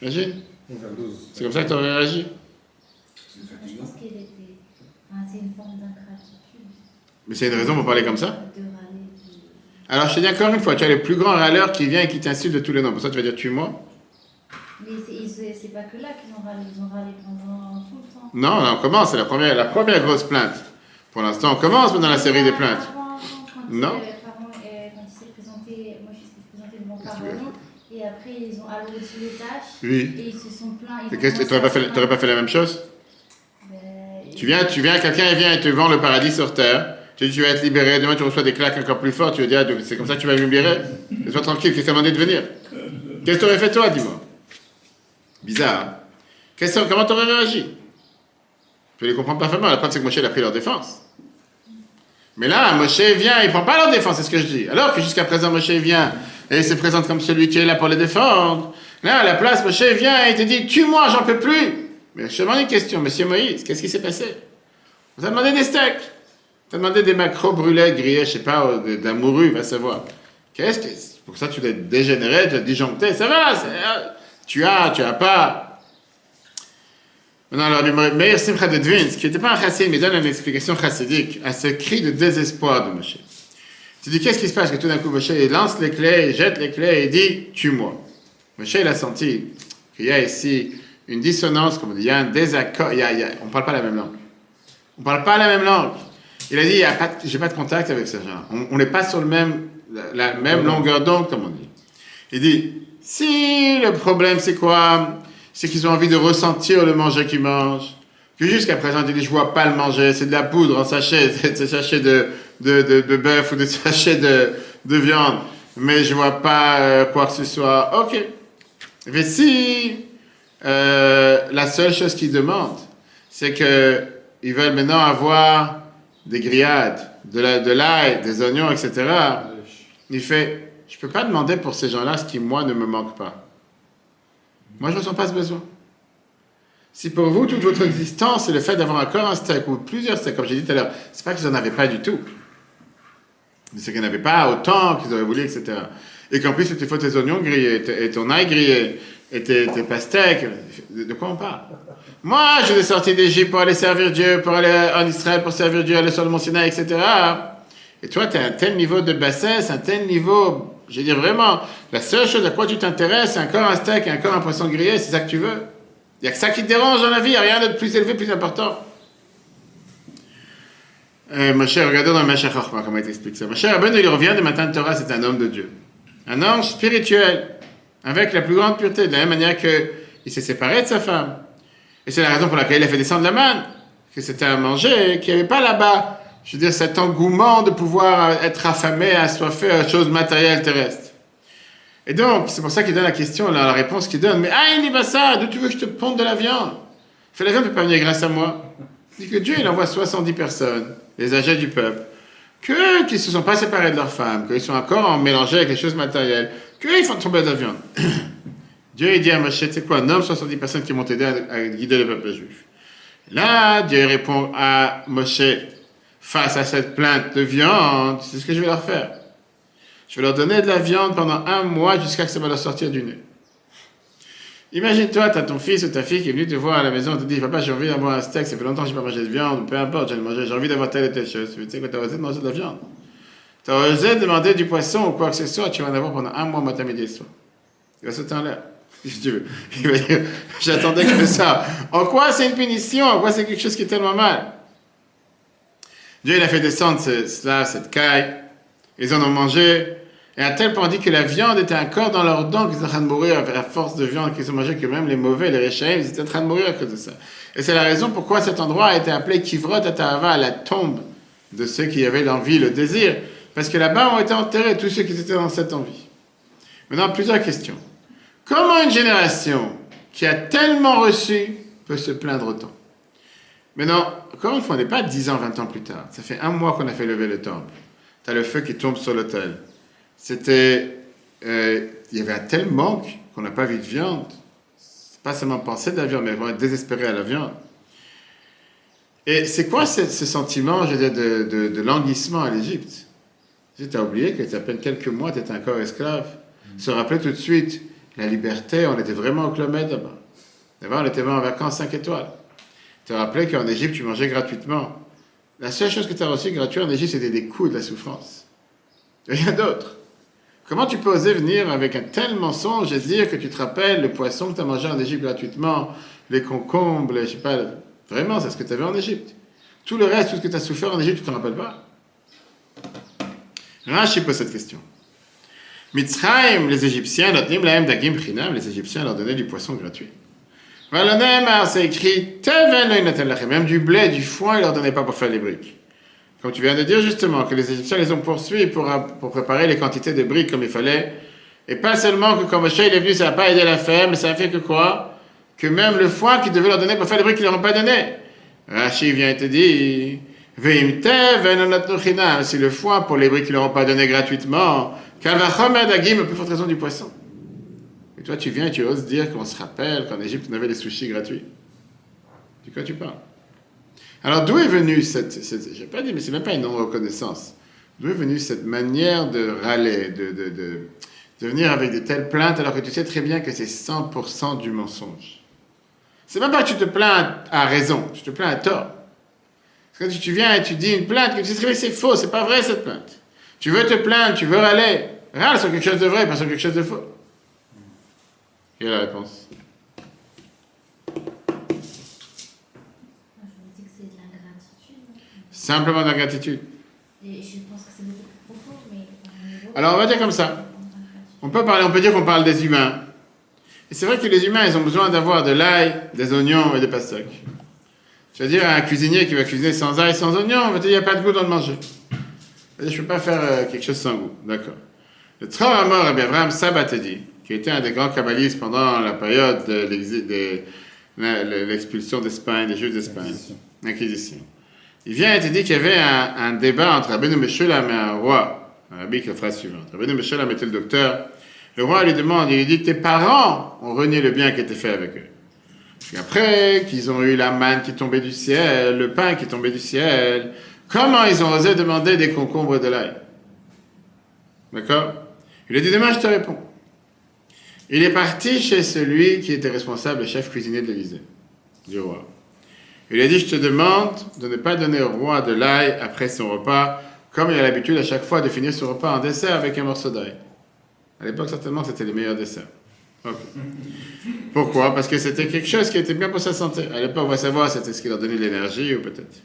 Imagine. C'est comme ça que tu aurais réagi. C'est une forme d'ingratitude. Mais c'est une raison pour parler comme ça Alors je te dis encore une fois, tu as le plus grand râleur qui vient et qui t'insulte de tous les noms. Pour ça tu vas dire tue-moi. Mais c'est pas que là qu'ils ont râlé, ils ont râlé pendant tout le temps. Non, on commence, c'est la première, la première grosse plainte. Pour l'instant, on commence dans la série des plaintes. non. suis présenté devant Pharaon, et après ils ont alourdi les tâches, oui. et ils se sont plaints. Tu n'aurais pas, pas fait la même chose? Tu viens, tu viens, quelqu'un vient et te vend le paradis sur terre. Tu dis, tu vas être libéré. Demain, tu reçois des claques encore plus fortes. Tu vas dire, ah, c'est comme ça que tu vas me libérer. Laisse-moi tranquille. Qu'est-ce que demandé de venir? Qu'est-ce que tu aurais fait toi, dis-moi? Bizarre. Hein? Comment tu aurais réagi? Je les comprends parfaitement. La preuve, c'est que Moshe a pris leur défense. Mais là, Moshe vient, il prend pas leur défense, c'est ce que je dis. Alors que jusqu'à présent, Moshe vient et il se présente comme celui qui est là pour les défendre. Là, à la place, Moshe vient et te dit, tue-moi, j'en peux plus. Mais je te demande une question, monsieur Moïse, qu'est-ce qui s'est passé? Vous avez demandé des steaks. Vous avez demandé des macros brûlés, grillés, je sais pas, de, la va savoir. Qu'est-ce que. Pour ça, tu l'as dégénéré, tu l'as disjoncté, ça va, euh, tu as, tu as pas. Maintenant, alors, Meir Simcha de Dvins, qui n'était pas un chassid, mais donne une explication chassidique à ce cri de désespoir de Moshe. Tu dis, qu'est-ce qui se passe Que tout d'un coup, Moshe lance les clés, il jette les clés et dit, tue-moi. Moshe, il a senti qu'il y a ici une dissonance, comme on dit, il y a un désaccord, il y a, on ne parle pas la même langue. On ne parle pas la même langue. Il a dit, je n'ai pas de contact avec ces gens. On n'est pas sur le même, la, même longueur d'onde, comme on dit. Il dit, si le problème c'est quoi? C'est qu'ils ont envie de ressentir le manger qu'ils mangent. Que jusqu'à présent, il dit, je vois pas le manger, c'est de la poudre en sachet, c'est des sachets de, de, de, bœuf ou des sachets de, de viande, mais je vois pas euh, quoi que ce soit. Ok. Mais si euh, la seule chose qu'il demande, c'est que ils veulent maintenant avoir des grillades, de la- de l'ail, des oignons, etc. Il fait, je peux pas demander pour ces gens-là ce qui, moi, ne me manque pas. Moi, je ne ressens pas ce besoin. Si pour vous, toute votre existence, c'est le fait d'avoir encore un steak ou plusieurs steaks, comme j'ai dit tout à l'heure, c'est pas qu'ils n'en avaient pas du tout. C'est qu'ils n'avaient pas autant qu'ils auraient voulu, etc. Et qu'en plus, il faut tes oignons grillés, et ton ail grillé, et tes, pastèques. De quoi on parle? Moi, je suis sorti d'Égypte pour aller servir Dieu, pour aller en Israël pour servir Dieu, aller sur le mont Sinaï, etc. Et toi, tu as un tel niveau de bassesse, un tel niveau, je veux dire vraiment, la seule chose à quoi tu t'intéresses, c'est encore un steak, et encore un poisson grillé, c'est ça que tu veux. Il n'y a que ça qui te dérange dans la vie, il n'y a rien de plus élevé, plus important. Euh, Moshe, regardez dans Moshe comment il t'explique ça. Moshe Rabbeinu, il revient de matin de Torah, c'est un homme de Dieu. Un ange spirituel, avec la plus grande pureté, de la même manière qu'il s'est séparé de sa femme. Et c'est la raison pour laquelle il a fait descendre la manne, que c'était à manger, qu'il n'y avait pas là-bas, je veux dire, cet engouement de pouvoir être affamé, assoiffé à choses matérielles terrestres. Et donc, c'est pour ça qu'il donne la question, la, la réponse qu'il donne. Mais ah, il ça, d'où tu veux que je te ponde de la viande? Fait la viande ne peut pas venir grâce à moi. Il dit que Dieu, il envoie 70 personnes, les âgés du peuple, que qui ne se sont pas séparés de leurs femmes, qu'ils sont encore en mélangés avec les choses matérielles, qu'ils font tomber de la viande. Dieu, il dit à Moshe, tu sais quoi, nomme 70 personnes qui m'ont aidé à, à guider le peuple juif. Là, Dieu répond à Moshe, face à cette plainte de viande, c'est ce que je vais leur faire. Je vais leur donner de la viande pendant un mois jusqu'à ce que ça va leur sortir du nez. Imagine-toi, tu as ton fils ou ta fille qui est venu te voir à la maison, te dit Papa, j'ai envie d'avoir un steak, ça fait longtemps que je n'ai pas mangé de viande, peu importe, j'ai envie d'avoir telle et telle chose. Tu sais quoi, tu as osé de manger de la viande. Tu as osé demander du poisson ou quoi que ce soit, tu vas en avoir pendant un mois, matin, midi et soir. Il va sauter en l'air. Tu veux. J'attendais que ça. En quoi c'est une punition? En quoi c'est quelque chose qui est tellement mal Dieu, il a fait descendre ce- cela, cette caille. Ils en ont mangé. Et à tel point dit que la viande était encore dans leurs dents, qu'ils étaient en train de mourir à force de viande qu'ils ont mangé, que même les mauvais, les réchaïm, ils étaient en train de mourir à cause de ça. Et c'est la raison pourquoi cet endroit a été appelé Kivrot Atahava, la tombe de ceux qui avaient l'envie, le désir. Parce que là-bas ont été enterrés tous ceux qui étaient dans cette envie. Maintenant, plusieurs questions. Comment une génération qui a tellement reçu peut se plaindre autant? Maintenant, encore une fois, on n'est pas 10 ans, 20 ans plus tard. Ça fait un mois qu'on a fait lever le temple. Tu as le feu qui tombe sur l'autel. C'était. euh, il y avait un tel manque qu'on n'a pas vu de viande. Pas seulement penser de la viande, mais vraiment être désespéré à la viande. Et c'est quoi ce, ce sentiment, je veux dire, de, de, de languissement à l'Égypte? Tu as oublié que tu à peine quelques mois, tu étais encore esclave. Se rappeler tout de suite la liberté, on était vraiment au Med là-bas. D'abord, on était vraiment en vacances 5 étoiles. Te rappelais qu'en Égypte, tu mangeais gratuitement. La seule chose que tu as reçue gratuit en Égypte, c'était des coups de la souffrance. Rien d'autre. Comment tu peux oser venir avec un tel mensonge et dire que tu te rappelles le poisson que tu as mangé en Égypte gratuitement, les concombres, les- je sais pas, vraiment, c'est ce que tu avais en Égypte. Tout le reste, tout ce que tu as souffert en Égypte, tu ne t'en rappelles pas Rashi pose cette question. Mitzrayim, les Égyptiens, les Égyptiens leur donnaient du poisson gratuit. C'est écrit, même du blé, du foin, ils leur donnaient pas pour faire les briques. Comme tu viens de dire justement, que les Égyptiens les ont poursuivis pour, pour préparer les quantités de briques comme il fallait. Et pas seulement que quand Moshe il est venu, ça n'a pas aidé la faire, mais ça a fait que quoi? Que même le foin qu'ils devaient leur donner pour faire les briques, ils ne leur ont pas donné. Rachid vient et te dit. Si le foin pour les briques qu'ils leur ont pas donné gratuitement, kalvachomer dagim, plus forte raison du poisson. Et toi, tu viens et tu oses dire qu'on se rappelle qu'en Égypte, on avait des sushis gratuits. De quoi tu parles? Alors, d'où est venue cette. cette je n'ai pas dit, mais c'est même pas une non-reconnaissance. D'où est venue cette manière de râler, de, de, de, venir avec de telles plaintes alors que tu sais très bien que c'est 100% du mensonge? C'est même pas que tu te plains à raison, tu te plains à tort. Parce que tu viens et tu dis une plainte, que tu sais c'est faux, c'est pas vrai cette plainte. Tu veux te plaindre, tu veux râler. Râle sur quelque chose de vrai, pas sur quelque chose de faux. Quelle est la réponse Moi, je me dis que c'est de. Simplement d'ingratitude. Et je pense que c'est beaucoup plus profond, mais. Alors, on va dire comme ça. On peut, parler, on peut dire qu'on parle des humains. Et c'est vrai que les humains, ils ont besoin d'avoir de l'ail, des oignons et des pastèques. Tu vas dire à un cuisinier qui va cuisiner sans ail, sans oignons, on va te dire, il n'y a pas de goût dans le manger. Je ne peux pas faire euh, quelque chose sans goût. D'accord. Le Trahamor Rabbi Abraham Sabatedi, qui était un des grands kabbalistes pendant la période de l'expulsion d'Espagne, des Juifs d'Espagne, Inquisition. l'inquisition. Il vient et te dit qu'il y avait un, un débat entre Rabbeinu Meshulam et un roi. Rabbi qui a la phrase suivante. Rabbeinu Meshulam était le docteur. Le roi lui demande, il lui dit, tes parents ont renié le bien qui était fait avec eux. Puis après qu'ils ont eu la manne qui tombait du ciel, le pain qui tombait du ciel, comment ils ont osé demander des concombres et de l'ail? D'accord? Il a dit, demain je te réponds. Il est parti chez celui qui était responsable, le chef cuisinier de l'Élysée, du roi. Il a dit, je te demande de ne pas donner au roi de l'ail après son repas, comme il a l'habitude à chaque fois de finir son repas en dessert avec un morceau d'ail. À l'époque, certainement, c'était les meilleurs desserts. Pourquoi? Parce que c'était quelque chose qui était bien pour sa santé. À l'époque, on va savoir c'était ce qui leur donnait de l'énergie ou peut-être.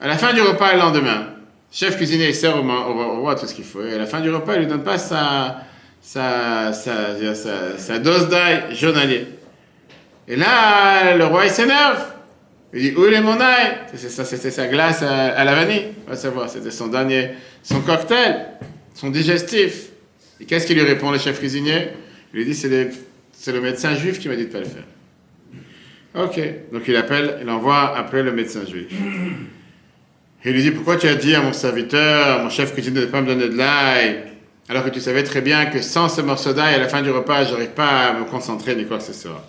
À la fin du repas le lendemain, le chef cuisinier sert au, roi tout ce qu'il faut. Et à la fin du repas, il lui donne pas sa, sa, dose d'ail journalier. Et là, le roi il s'énerve. Il dit Où est mon ail? C'était sa glace à, la vanille. On va savoir, c'était son dernier, son cocktail, son digestif. Et qu'est-ce qu'il lui répond, le chef cuisinier? Il lui dit C'est le, médecin juif qui m'a dit de ne pas le faire. Ok, donc il appelle, il envoie appeler le médecin juif. Il lui dit Pourquoi tu as dit à mon serviteur, à mon chef cuisinier, de ne pas me donner de l'ail? Alors que tu savais très bien que sans ce morceau d'ail, à la fin du repas, j'arrive pas à me concentrer ni quoi que ce soit.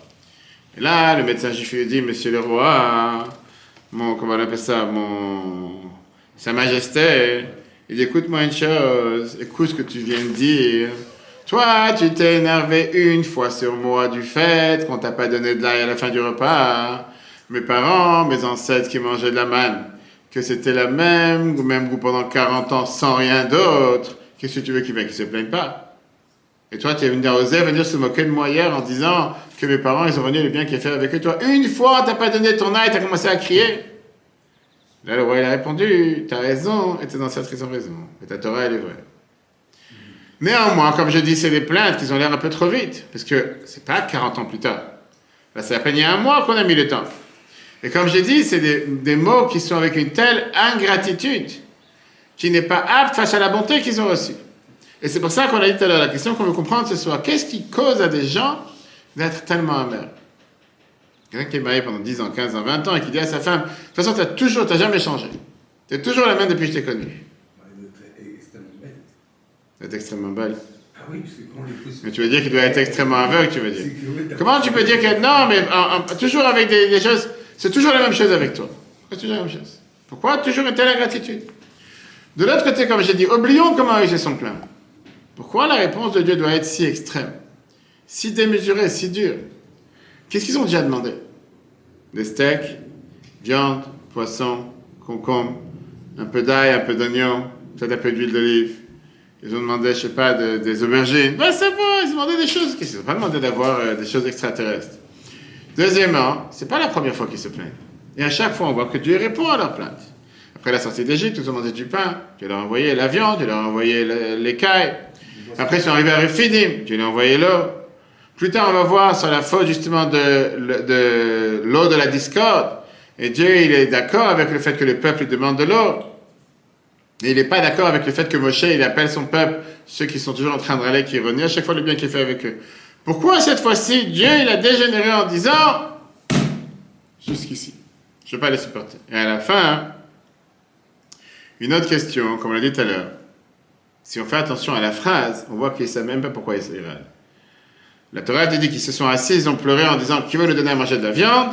Et là, le médecin juif lui dit, Monsieur le roi, mon, comment on appelle ça, mon, Sa Majesté, il dit, écoute-moi une chose, écoute ce que tu viens de dire. Toi, tu t'es énervé une fois sur moi du fait qu'on t'a pas donné de l'ail à la fin du repas. Mes parents, mes ancêtres qui mangeaient de la manne, que c'était la même, même goût pendant 40 ans sans rien d'autre. Qu'est-ce que tu veux qu'ils viennent, qu'ils se plaignent pas Et toi, tu es osé venir se moquer de moi hier en disant que mes parents, ils ont renié le bien qui est fait avec eux. Toi, une fois, t'as pas donné ton ail, t'as commencé à crier. Là, le roi, il a répondu, t'as raison, et tes ancêtres, ils ont raison. Et ta Torah, elle est vraie. Néanmoins, comme je dis, c'est des plaintes qui ont l'air un peu trop vite, parce que c'est pas 40 ans plus tard. Là, c'est à peine il y a un mois qu'on a mis le temps. Et comme j'ai dit, c'est des mots qui sont avec une telle ingratitude qui n'est pas apte face à la bonté qu'ils ont reçue. Et c'est pour ça qu'on a dit tout à l'heure, la question qu'on veut comprendre ce soir, qu'est-ce qui cause à des gens d'être tellement amers? Quelqu'un qui est marié pendant 10 ans, 15 ans, 20 ans et qui dit à sa femme, de toute façon, tu n'as toujours, t'as jamais changé. Tu es toujours la même depuis que je t'ai connu. Elle est extrêmement belle. Extrêmement belle. Ah oui, parce que quand. Mais tu veux dire qu'il doit être extrêmement aveugle, tu veux dire. que, Comment tu peux dire que non, mais en- en- toujours avec des, des choses, c'est toujours la même chose avec toi. Pourquoi toujours la même chose? Pourquoi toujours une telle ingratitude? De l'autre côté, comme j'ai dit, oublions comment ils se sont plaints. Pourquoi la réponse de Dieu doit être si extrême, si démesurée, si dure? Qu'est-ce qu'ils ont déjà demandé? Des steaks, viande, poisson, concombre, un peu d'ail, un peu d'oignon, peut-être un peu d'huile d'olive. Ils ont demandé, je sais pas, de- des aubergines. Ben, ça va, ils ont demandé des choses. Qu'ils n'ont pas demandé d'avoir euh, des choses extraterrestres? Deuxièmement, c'est pas la première fois qu'ils se plaignent. Et à chaque fois, on voit que Dieu répond à leurs plaintes. Après la sortie d'Égypte, ils ont demandé du pain. Dieu leur a envoyé la viande, Dieu leur a envoyé le- l'écaille. Après, ils sont arrivés à Rephidim, Dieu leur a envoyé l'eau. Plus tard, on va voir sur la faute justement de, le- de l'eau de la discorde. Et Dieu, il est d'accord avec le fait que le peuple demande de l'eau. Et il n'est pas d'accord avec le fait que Moshe, il appelle son peuple, ceux qui sont toujours en train de râler, qui renient à chaque fois le bien qui est fait avec eux. Pourquoi cette fois-ci, Dieu, il a dégénéré en disant, jusqu'ici, je ne vais pas les supporter. Et à la fin, une autre question, comme on l'a dit tout à l'heure. Si on fait attention à la phrase, on voit qu'ils ne savent même pas pourquoi ils râlent. La Torah te dit qu'ils se sont assis, ils ont pleuré en disant Qui veut nous donner à manger de la viande?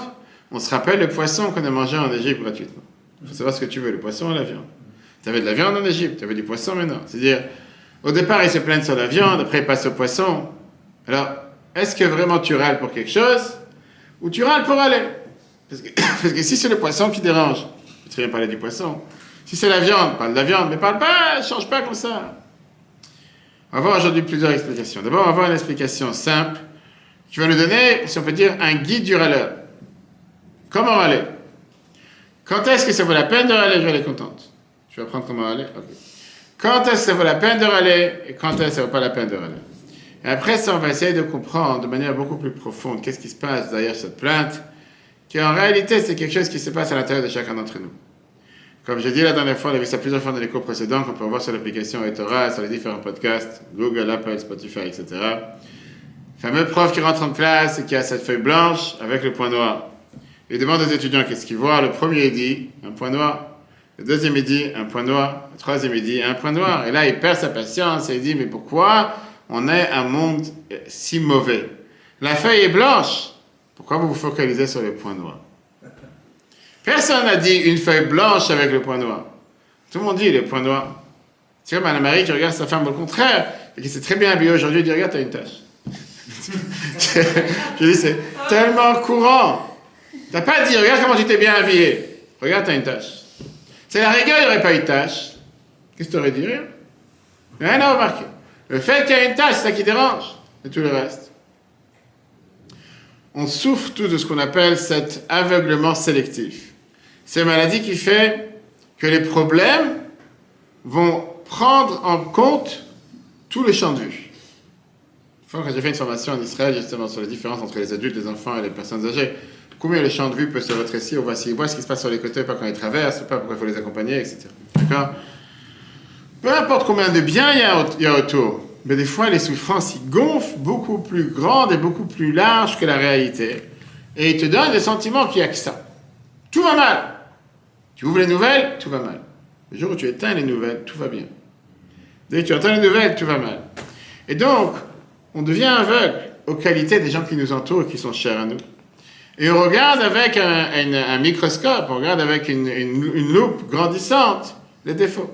On se rappelle le poisson qu'on a mangé en Égypte gratuitement. Il faut savoir ce que tu veux, le poisson ou la viande. Tu avais de la viande en Égypte, tu avais du poisson maintenant. C'est-à-dire, au départ, ils se plaignent sur la viande, après ils passent au poisson. Alors, est-ce que vraiment tu râles pour quelque chose? Ou tu râles pour aller? Parce que, parce que si c'est le poisson qui dérange, très bien parler du poisson. Si c'est la viande, parle de la viande, mais parle pas, change pas comme ça. On va voir aujourd'hui plusieurs explications. D'abord, on va voir une explication simple qui va nous donner, si on peut dire, un guide du râleur. Comment râler? Quand est-ce que ça vaut la peine de râler? Je vais aller contente. Je vais apprendre comment râler? Ok. Quand est-ce que ça vaut la peine de râler? Et quand est-ce que ça vaut pas la peine de râler? Et après ça, on va essayer de comprendre de manière beaucoup plus profonde qu'est-ce qui se passe derrière cette plainte, qui en réalité, c'est quelque chose qui se passe à l'intérieur de chacun d'entre nous. Comme j'ai dit la dernière fois, on a vu ça plusieurs fois dans les cours précédents, qu'on peut voir sur l'application Etora, sur les différents podcasts, Google, Apple, Spotify, etc. fameux prof qui rentre en classe et qui a cette feuille blanche avec le point noir. Il demande aux étudiants qu'est-ce qu'ils voient. Le premier il dit un point noir. Le deuxième il dit un point noir. Le troisième il dit un point noir. Et là il perd sa patience et il dit mais pourquoi on est un monde si mauvais? La feuille est blanche. Pourquoi vous vous focalisez sur le point noir Personne n'a dit une feuille blanche avec le point noir. Tout le monde dit le point noir. C'est comme Anna-Marie qui regarde sa femme au contraire et qui s'est très bien habillée aujourd'hui, dit regarde, t'as une tache. Je dis c'est tellement courant. T'as pas dit regarde comment tu t'es bien habillé. Regarde, t'as une tache. C'est la rigueur, il n'y aurait pas une tache. Qu'est-ce que tu aurais dit Rien? Rien à remarquer. Le fait qu'il y a une tache, c'est ça qui dérange. Et tout le reste. On souffre tout de ce qu'on appelle cet aveuglement sélectif. C'est une maladie qui fait que les problèmes vont prendre en compte tout le champ de vue. Fois que j'ai fait une formation en Israël justement sur les différences entre les adultes, les enfants et les personnes âgées, combien le champ de vue peut se rétrécir, on voit, ce qui se passe sur les côtés, pas quand ils traversent, pas pourquoi il faut les accompagner, etc. D'accord? Peu importe combien de biens il y, a, autour, mais des fois les souffrances ils gonflent beaucoup plus grandes et beaucoup plus larges que la réalité. Et ils te donnent des sentiments qui a que ça. Tout va mal. Tu ouvres les nouvelles, tout va mal. Le jour où tu éteins les nouvelles, tout va bien. Dès que tu entends les nouvelles, tout va mal. Et donc, on devient aveugle aux qualités des gens qui nous entourent et qui sont chers à nous. Et on regarde avec un, microscope, on regarde avec une, une, loupe grandissante les défauts.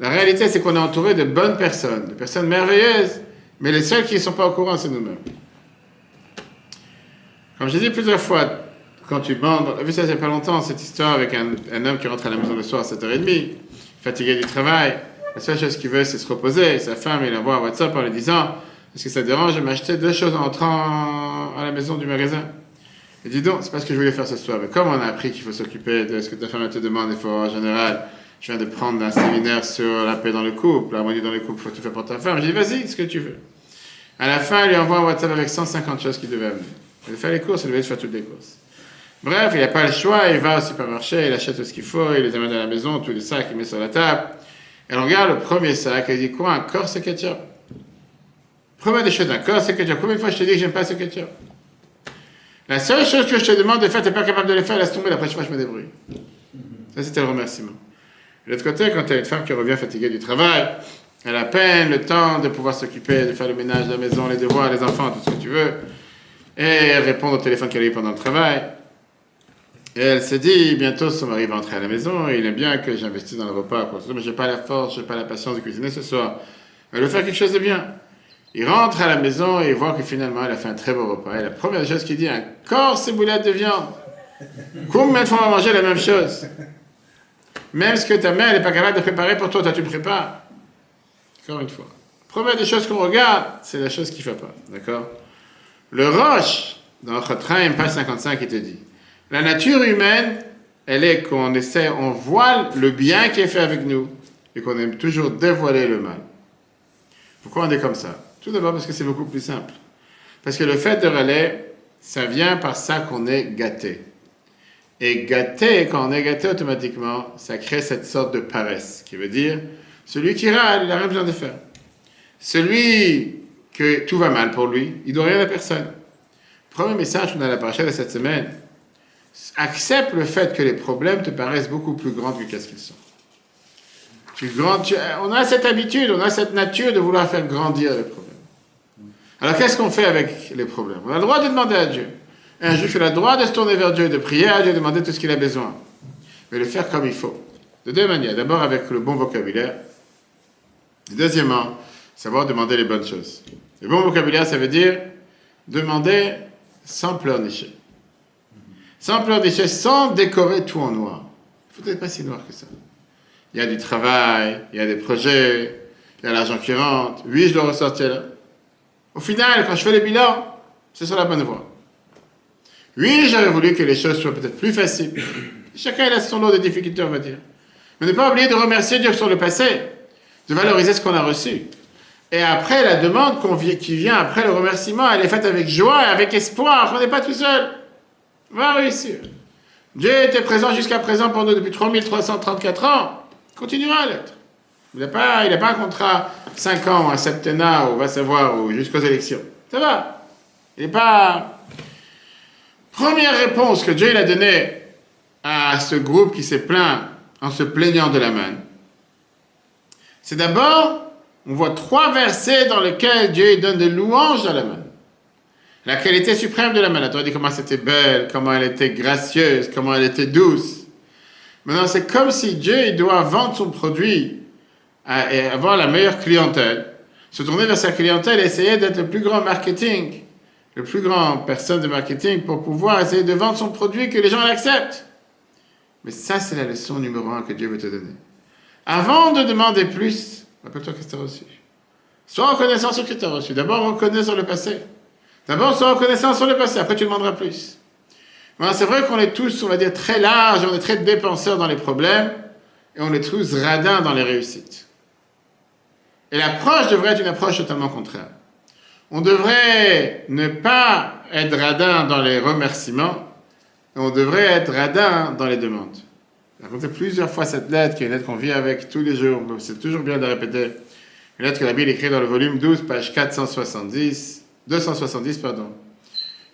La réalité, c'est qu'on est entouré de bonnes personnes, de personnes merveilleuses, mais les seuls qui ne sont pas au courant, c'est nous-mêmes. Comme j'ai dit plusieurs fois, quand tu bandes, vu ça il n'y a pas longtemps, cette histoire avec un, homme qui rentre à la maison le soir à 7h30, fatigué du travail, la seule chose qu'il veut, c'est se reposer. Sa femme, il envoie un WhatsApp en lui disant Est-ce que ça te dérange de m'acheter deux choses en entrant à la maison du magasin? Il dit donc, c'est pas ce que je voulais faire ce soir. Mais comme on a appris qu'il faut s'occuper de ce que ta femme te demande, il faut en général. Je viens de prendre un séminaire sur la paix dans le couple, l'harmonie dans le couple, il faut tout faire pour ta femme. Je dis Vas-y, ce que tu veux. À la fin, il lui envoie un WhatsApp avec 150 choses qu'il devait amener. Il fait les courses, il devait faire toutes les courses. Bref, il n'a pas le choix, il va au supermarché, il achète tout ce qu'il faut, il les amène à la maison, tous les sacs, il met sur la table. Et regarde le premier sac, et dit quoi Un corps ketchup? Première des choses, un corps. Combien de fois je te dis que j'aime pas ce ketchup? La seule chose que je te demande de faire, tu n'es pas capable de le faire, laisse tomber, la prochaine fois je me débrouille. Ça, c'était le remerciement. De l'autre côté, quand tu as une femme qui revient fatiguée du travail, elle a peine le temps de pouvoir s'occuper, de faire le ménage la maison, les devoirs, les enfants, tout ce que tu veux, et répondre au téléphone qu'elle a eu pendant le travail. Et elle s'est dit, bientôt son mari va entrer à la maison, et il aime bien que j'investisse dans le repas, quoi. mais j'ai pas la force, j'ai pas la patience de cuisiner ce soir. Elle veut faire quelque chose de bien. Il rentre à la maison et il voit que finalement, elle a fait un très beau repas. Et la première chose qu'il dit, encore ces boulettes de viande. Combien de fois on va manger la même chose Même ce que ta mère n'est pas capable de préparer pour toi, toi tu prépares. Encore une fois. Première des choses qu'on regarde, c'est la chose qui ne fait pas. D'accord? Le roche, dans notre train, page 55, il te dit la nature humaine, elle est qu'on essaie, on voit le bien qui est fait avec nous et qu'on aime toujours dévoiler le mal. Pourquoi on est comme ça? Tout d'abord parce que c'est beaucoup plus simple. Parce que le fait de relais, ça vient par ça qu'on est gâté. Et gâté, quand on est gâté automatiquement, ça crée cette sorte de paresse, qui veut dire, celui qui râle, il n'a rien besoin de faire. Celui que tout va mal pour lui, il doit rien à personne. Premier message qu'on a la paracha de cette semaine, accepte le fait que les problèmes te paraissent beaucoup plus grands que qu'est-ce qu'ils sont. on a cette habitude, on a cette nature de vouloir faire grandir les problèmes. Alors qu'est-ce qu'on fait avec les problèmes? On a le droit de demander à Dieu. Un juif a le droit de se tourner vers Dieu, de prier à Dieu, de demander tout ce qu'il a besoin. Mais le faire comme il faut. De deux manières. D'abord avec le bon vocabulaire. Et deuxièmement, savoir demander les bonnes choses. Le bon vocabulaire, ça veut dire demander sans pleurnicher. Sans pleurnicher, sans décorer tout en noir. Faut pas si noir que ça. Il y a du travail, il y a des projets, il y a l'argent qui rentre. Oui, je dois ressortir là. Au final, quand je fais le bilan, c'est sur la bonne voie. Oui, j'aurais voulu que les choses soient peut-être plus faciles. Chacun a son lot de difficultés, on va dire. Mais ne pas oublier de remercier Dieu sur le passé, de valoriser ce qu'on a reçu. Et après, la demande qui vient après le remerciement, elle est faite avec joie et avec espoir. On n'est pas tout seul va réussir. Dieu était présent jusqu'à présent pour nous depuis 3334 ans, continuera à l'être. Il n'a pas, pas un contrat 5 ans, un septennat, ou va savoir, ou jusqu'aux élections. Ça va. Il n'est pas. Première réponse que Dieu a donnée à ce groupe qui s'est plaint en se plaignant de la manne. C'est d'abord, on voit trois versets dans lesquels Dieu donne des louanges à la manne. La qualité suprême de la manne. Tu dit comment c'était belle, comment elle était gracieuse, comment elle était douce. Maintenant, c'est comme si Dieu il doit vendre son produit et avoir la meilleure clientèle, se tourner vers sa clientèle et essayer d'être le plus grand marketing, le plus grand personne de marketing pour pouvoir essayer de vendre son produit que les gens l'acceptent. Mais ça, c'est la leçon numéro un que Dieu veut te donner. Avant de demander plus, rappelle-toi qu'est-ce que tu as reçu. Sois reconnaissant sur ce que tu as reçu. D'abord, reconnais sur le passé. D'abord, sois reconnaissant sur le passé. Après, tu demanderas plus. Maintenant, c'est vrai qu'on est tous, on va dire, très larges, on est très dépenseurs dans les problèmes et on est tous radins dans les réussites. Et l'approche devrait être une approche totalement contraire. On devrait ne pas être radin dans les remerciements, et on devrait être radin dans les demandes. J'ai raconté plusieurs fois cette lettre, qui est une lettre qu'on vit avec tous les jours, c'est toujours bien de répéter. Une lettre que la Bible écrit dans le volume 12, page 470, 270, pardon.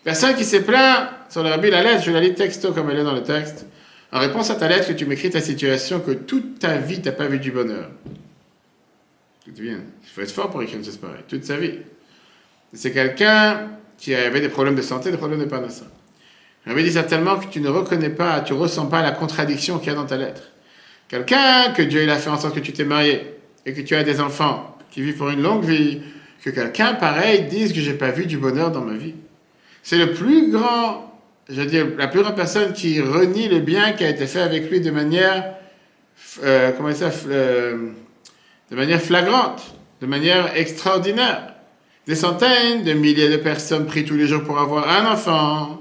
Personne qui s'est plaint sur la Bible, la lettre, je la lis texto comme elle est dans le texte. En réponse à ta lettre, que tu m'écris ta situation, que toute ta vie, tu n'as pas vu du bonheur. Écoute bien, il faut être fort pour écrire une chose pareille, toute sa vie. C'est quelqu'un qui avait des problèmes de santé, des problèmes de parnassa. Rabbi dit certainement que tu ne reconnais pas, tu ressens pas la contradiction qu'il y a dans ta lettre. Quelqu'un que Dieu il a fait en sorte que tu t'es marié et que tu as des enfants qui vivent pour une longue vie, que quelqu'un pareil dise que j'ai pas vu du bonheur dans ma vie. C'est le plus grand, je veux dire, la plus grande personne qui renie le bien qui a été fait avec lui de manière, euh, comment ça, euh, de manière flagrante, de manière extraordinaire. Des centaines de milliers de personnes prient tous les jours pour avoir un enfant.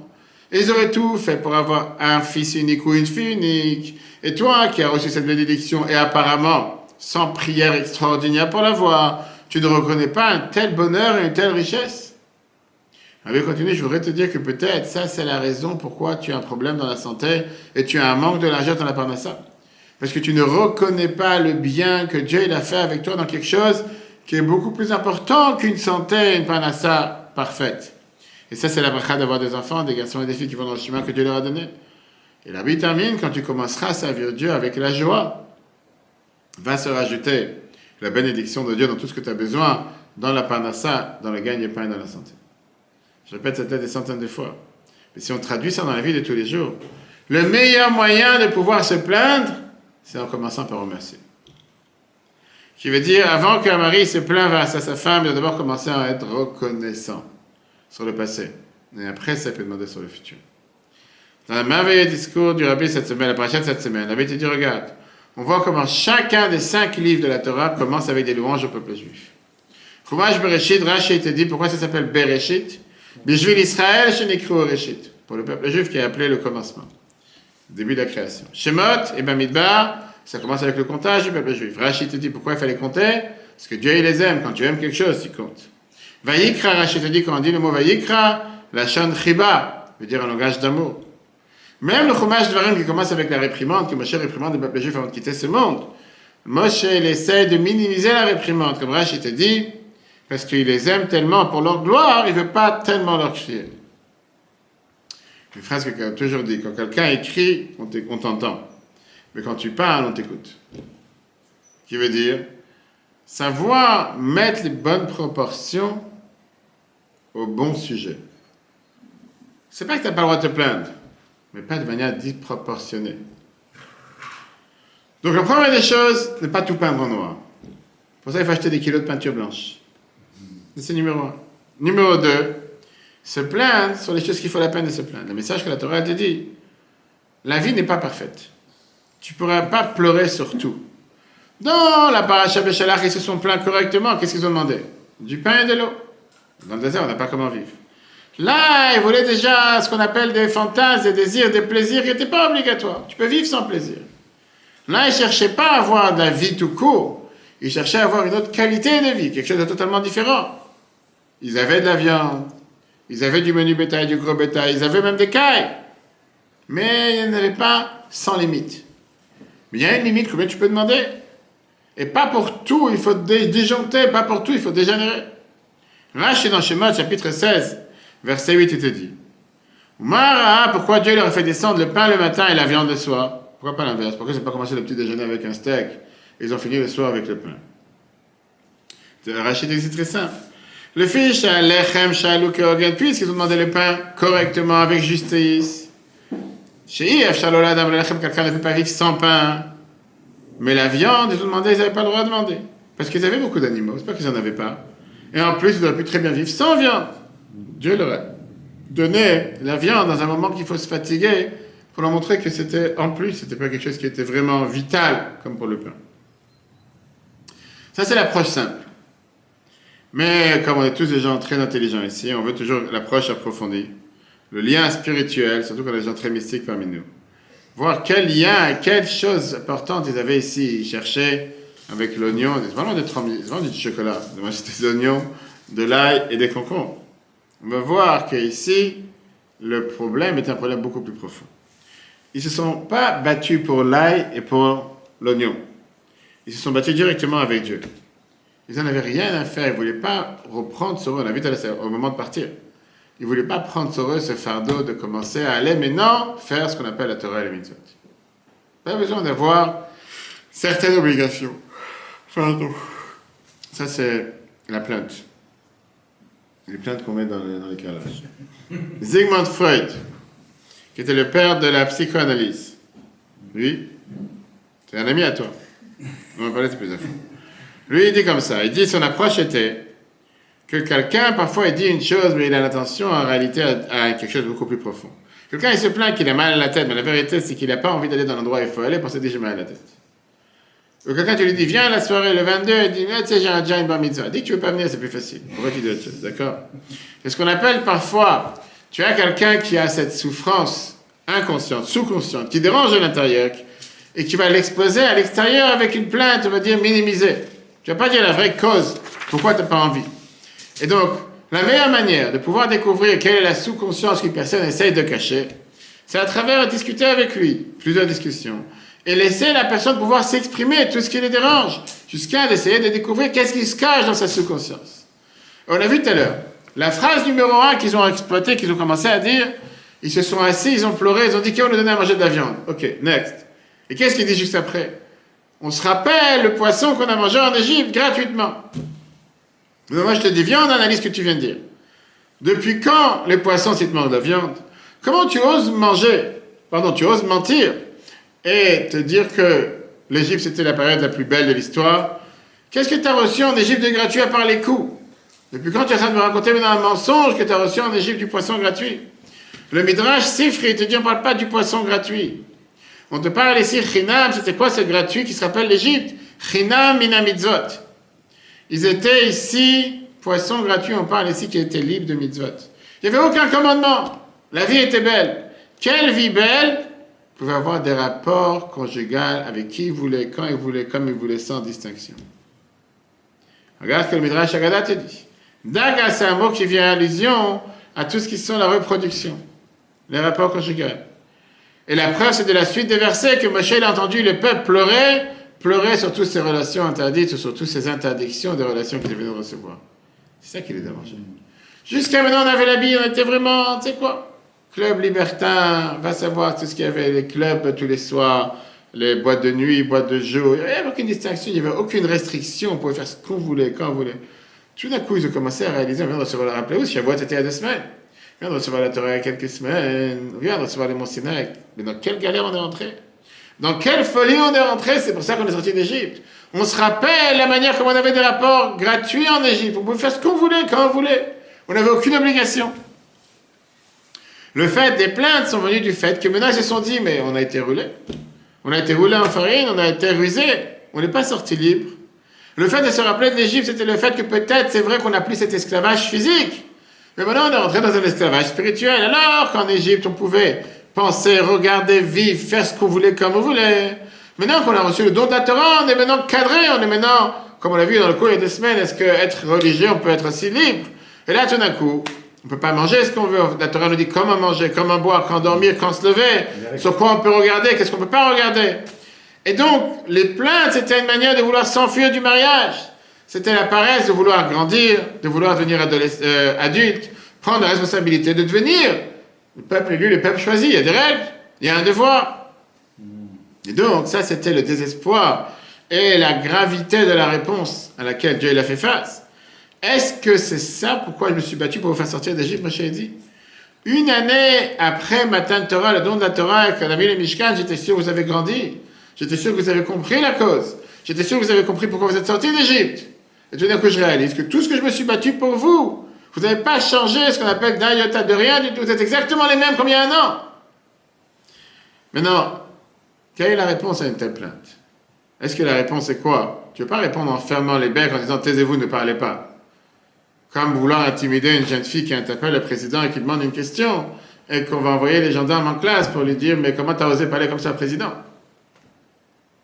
Ils auraient tout fait pour avoir un fils unique ou une fille unique. Et toi qui as reçu cette bénédiction et apparemment sans prière extraordinaire pour l'avoir, tu ne reconnais pas un tel bonheur et une telle richesse? Avec continuer, je voudrais te dire que peut-être ça c'est la raison pourquoi tu as un problème dans la santé et tu as un manque de largeur dans la parnassa. Parce que tu ne reconnais pas le bien que Dieu a fait avec toi dans quelque chose qui est beaucoup plus important qu'une santé et une parnassa parfaite. Et ça, c'est la bracha d'avoir des enfants, des garçons et des filles qui vont dans le chemin que Dieu leur a donné. Et la vie termine quand tu commenceras à servir Dieu avec la joie. Va se rajouter la bénédiction de Dieu dans tout ce que tu as besoin, dans la parnassa, dans le gagne-pain et dans la santé. Je répète cette lettre des centaines de fois. Mais si on traduit ça dans la vie de tous les jours, le meilleur moyen de pouvoir se plaindre, c'est en commençant par remercier. Qui veut dire, avant qu'un mari se plaint face à sa femme, il doit d'abord commencer à être reconnaissant sur le passé. Et après, ça peut demander sur le futur. Dans le merveilleux discours du rabbi cette semaine, la paracha de cette semaine, le rabbi te dit, regarde, on voit comment chacun des cinq livres de la Torah commence avec des louanges au peuple juif. Chumash Bereshit, Rashi te dit pourquoi ça s'appelle Bereshit. Bishvil Israël, Shenikru Reshit. Pour le peuple juif qui est appelé le commencement. Début de la création. Shemot et Bamidbar, ça commence avec le comptage du peuple juif. Rashi te dit pourquoi il fallait compter Parce que Dieu il les aime. Quand tu aimes quelque chose, tu comptes. Vayikra, Rashi te dit quand on dit le mot Vayikra, la chan chiba, veut dire un langage d'amour. Même le Chumash Dvarim qui commence avec la réprimande, que Moshe réprimande le peuple juif avant de quitter ce monde. Moshe, il essaie de minimiser la réprimande, comme Rashi te dit, parce qu'il les aime tellement pour leur gloire, il ne veut pas tellement leur crier. Une phrase que j'ai toujours dit, quand quelqu'un écrit, on t'entend. Mais quand tu parles, on t'écoute. Qui veut dire savoir mettre les bonnes proportions au bon sujet. C'est pas que tu n'as pas le droit de te plaindre, mais pas de manière disproportionnée. Donc la première des choses, ne pas tout peindre en noir. Pour ça, il faut acheter des kilos de peinture blanche. C'est numéro un. Numéro deux, se plaindre sur les choses qu'il faut la peine de se plaindre. Le message que la Torah te dit, la vie n'est pas parfaite. Tu ne pourras pas pleurer sur tout. Dans la paracha Béchalach, ils se sont plaints correctement. Qu'est-ce qu'ils ont demandé? Du pain et de l'eau. Dans le désert, on n'a pas comment vivre. Là, ils voulaient déjà ce qu'on appelle des fantasmes, des désirs, des plaisirs qui n'étaient pas obligatoires. Tu peux vivre sans plaisir. Là, ils ne cherchaient pas à avoir de la vie tout court. Ils cherchaient à avoir une autre qualité de vie, quelque chose de totalement différent. Ils avaient de la viande, ils avaient du menu bétail, du gros bétail, ils avaient même des cailles. Mais il n'y en avait pas sans limite. Mais il y a une limite, combien tu peux demander Et pas pour tout, il faut disjoncter, pas pour tout, il faut dégénérer. Rashi dans Shemot, chapitre 16, verset 8, il te dit Mara, pourquoi Dieu leur a fait descendre le pain le matin et la viande le soir? Pourquoi pas l'inverse? Pourquoi ils n'ont pas commencé le petit déjeuner avec un steak et ils ont fini le soir avec le pain? Rachid dit c'est très simple. Le fils, lechem, shalou, keogen, puisqu'ils ont demandé le pain correctement, avec justice. Chez If, shaloladam, lechem, quelqu'un ne peut pas vivre sans pain. Mais la viande, ils ont demandé, ils n'avaient pas le droit de demander. Parce qu'ils avaient beaucoup d'animaux, c'est pas qu'ils n'en avaient pas. Et en plus, ils auraient pu très bien vivre sans viande. Dieu leur donné la viande dans un moment qu'il faut se fatiguer pour leur montrer que c'était, en plus, c'était pas quelque chose qui était vraiment vital, comme pour le pain. Ça, c'est l'approche simple. Mais comme on est tous des gens très intelligents ici, on veut toujours l'approche approfondie, le lien spirituel, surtout quand on est des gens très mystiques parmi nous. Voir quel lien, quelles choses importantes ils avaient ici. Ils cherchaient avec l'oignon, c'est vraiment, vraiment du chocolat, c'est des oignons, de l'ail et des concombres. On va voir qu'ici, le problème est un problème beaucoup plus profond. Ils ne se sont pas battus pour l'ail et pour l'oignon. Ils se sont battus directement avec Dieu. Ils n'en avaient rien à faire. Ils ne voulaient pas reprendre sur eux. On a vu au moment de partir. Ils ne voulaient pas prendre sur eux ce fardeau de commencer à aller maintenant faire ce qu'on appelle la Torah et les mitzvot. Pas besoin d'avoir certaines obligations. Pardon. Ça, c'est la plainte. Les plaintes qu'on met dans, les, calages. Sigmund Freud, qui était le père de la psychoanalyse. Lui, c'est un ami à toi. On va parler de plus à lui, il dit comme ça. Il dit son approche était que quelqu'un, parfois, il dit une chose, mais il a l'intention, en réalité, à, quelque chose de beaucoup plus profond. Quelqu'un, il se plaint qu'il a mal à la tête, mais la vérité, c'est qu'il n'a pas envie d'aller dans l'endroit où il faut aller pour se dire j'ai mal à la tête. Quelqu'un, tu lui dis, viens à la soirée le 22, il dit, tu sais, j'ai déjà une bar mitzvah. Dis que tu veux pas venir, c'est plus facile. Pourquoi tu dis autre chose D'accord? C'est ce qu'on appelle parfois, tu as quelqu'un qui a cette souffrance inconsciente, sous-consciente, qui dérange à l'intérieur, et qui va l'exposer à l'extérieur avec une plainte, on va dire, minimisée. Tu vas pas dire la vraie cause, pourquoi tu n'as pas envie. Et donc, la meilleure manière de pouvoir découvrir quelle est la sous-conscience qu'une personne essaye de cacher, c'est à travers discuter avec lui, plusieurs discussions, et laisser la personne pouvoir s'exprimer tout ce qui les dérange, jusqu'à essayer de découvrir qu'est-ce qui se cache dans sa sous-conscience. On a vu tout à l'heure, la phrase numéro un qu'ils ont exploitée, qu'ils ont commencé à dire, ils se sont assis, ils ont pleuré, ils ont dit qu'on nous donnait à manger de la viande? Ok, next. Et qu'est-ce qu'ils disent juste après? On se rappelle le poisson qu'on a mangé en Égypte gratuitement. moi, je te dis, viande, analyse ce que tu viens de dire. Depuis quand les poissons, s'ils te mangent de la viande? Comment tu oses manger? Pardon, tu oses mentir? Et te dire que l'Égypte, c'était la période la plus belle de l'histoire Qu'est-ce que tu as reçu en Égypte de gratuit à part les coups? Depuis quand tu es en de me raconter maintenant un mensonge que tu as reçu en Égypte du poisson gratuit? Le Midrash Sifri il te dit on ne parle pas du poisson gratuit. On te parle ici, Chinam, c'était quoi ce gratuit qui se rappelle l'Égypte? Chinam minamitzvot. Ils étaient ici, poissons gratuits, on parle ici qui étaient libres de mitzvot. Il n'y avait aucun commandement. La vie était belle. Quelle vie belle? Pouvait avoir des rapports conjugaux avec qui il voulait, quand il voulait, comme il voulait, sans distinction. Regarde ce que le Midrash Agada te dit. Daga, c'est un mot qui vient à allusion à tout ce qui sont la reproduction, les rapports conjugaux. Et la preuve, c'est de la suite des versets que Moshe a entendu le peuple pleurer, pleurer sur toutes ces relations interdites, sur toutes ces interdictions des relations qu'il venait de recevoir. C'est ça qui les dérangeait. Jusqu'à maintenant, on avait la Bible, on était vraiment, tu sais quoi, club libertin, va savoir tout ce qu'il y avait, les clubs tous les soirs, les boîtes de nuit, boîtes de jour, il n'y avait aucune distinction, il n'y avait aucune restriction, on pouvait faire ce qu'on voulait, quand on voulait. Tout d'un coup, ils ont commencé à réaliser, on vient de recevoir la rappelé où, Shavuot c'était il y a deux semaines vient de recevoir la Torah il y a quelques semaines, on vient de recevoir les Mont Mais dans quelle galère on est rentré? Dans quelle folie on est rentré? C'est pour ça qu'on est sorti d'Égypte. On se rappelle la manière comme on avait des rapports gratuits en Égypte. On pouvait faire ce qu'on voulait, quand on voulait. On n'avait aucune obligation. Le fait des plaintes sont venues du fait que maintenant ils se sont dit, mais on a été roulé. On a été roulé en farine, on a été rusé. On n'est pas sorti libre. Le fait de se rappeler de l'Égypte, c'était le fait que peut-être c'est vrai qu'on n'a plus cet esclavage physique. Mais maintenant, on est rentré dans un esclavage spirituel. Alors qu'en Égypte, on pouvait penser, regarder, vivre, faire ce qu'on voulait comme on voulait. Maintenant qu'on a reçu le don de on est maintenant cadré, on est maintenant, comme on l'a vu dans le cours il y a deux semaines, est-ce qu'être religieux, on peut être aussi libre? Et là, tout d'un coup, on ne peut pas manger ce qu'on veut. La Torah nous dit comment manger, comment boire, quand dormir, quand se lever, sur quoi on peut regarder, qu'est-ce qu'on ne peut pas regarder? Et donc, les plaintes, c'était une manière de vouloir s'enfuir du mariage. C'était la paresse de vouloir grandir, de vouloir devenir euh, adulte, prendre la responsabilité de devenir le peuple élu, le peuple choisi. Il y a des règles, il y a un devoir. Et donc, ça, c'était le désespoir et la gravité de la réponse à laquelle Dieu il a fait face. Est-ce que c'est ça pourquoi je me suis battu pour vous faire sortir d'Égypte, Moshe dit Une année après Matan Torah, le don de la Torah, et qu'on a mis le Mishkan, j'étais sûr que vous avez grandi. J'étais sûr que vous avez compris la cause. J'étais sûr que vous avez compris pourquoi vous êtes sortis d'Égypte. Et tout d'un coup, je réalise que tout ce que je me suis battu pour vous, vous n'avez pas changé ce qu'on appelle d'un de rien du tout. Vous êtes exactement les mêmes comme il y a un an. Maintenant, quelle est la réponse à une telle plainte? Est-ce que la réponse est quoi? Tu ne veux pas répondre en fermant les becs en disant taisez-vous, ne parlez pas. Comme vouloir intimider une jeune fille qui interpelle le président et qui demande une question et qu'on va envoyer les gendarmes en classe pour lui dire mais comment t'as osé parler comme ça président?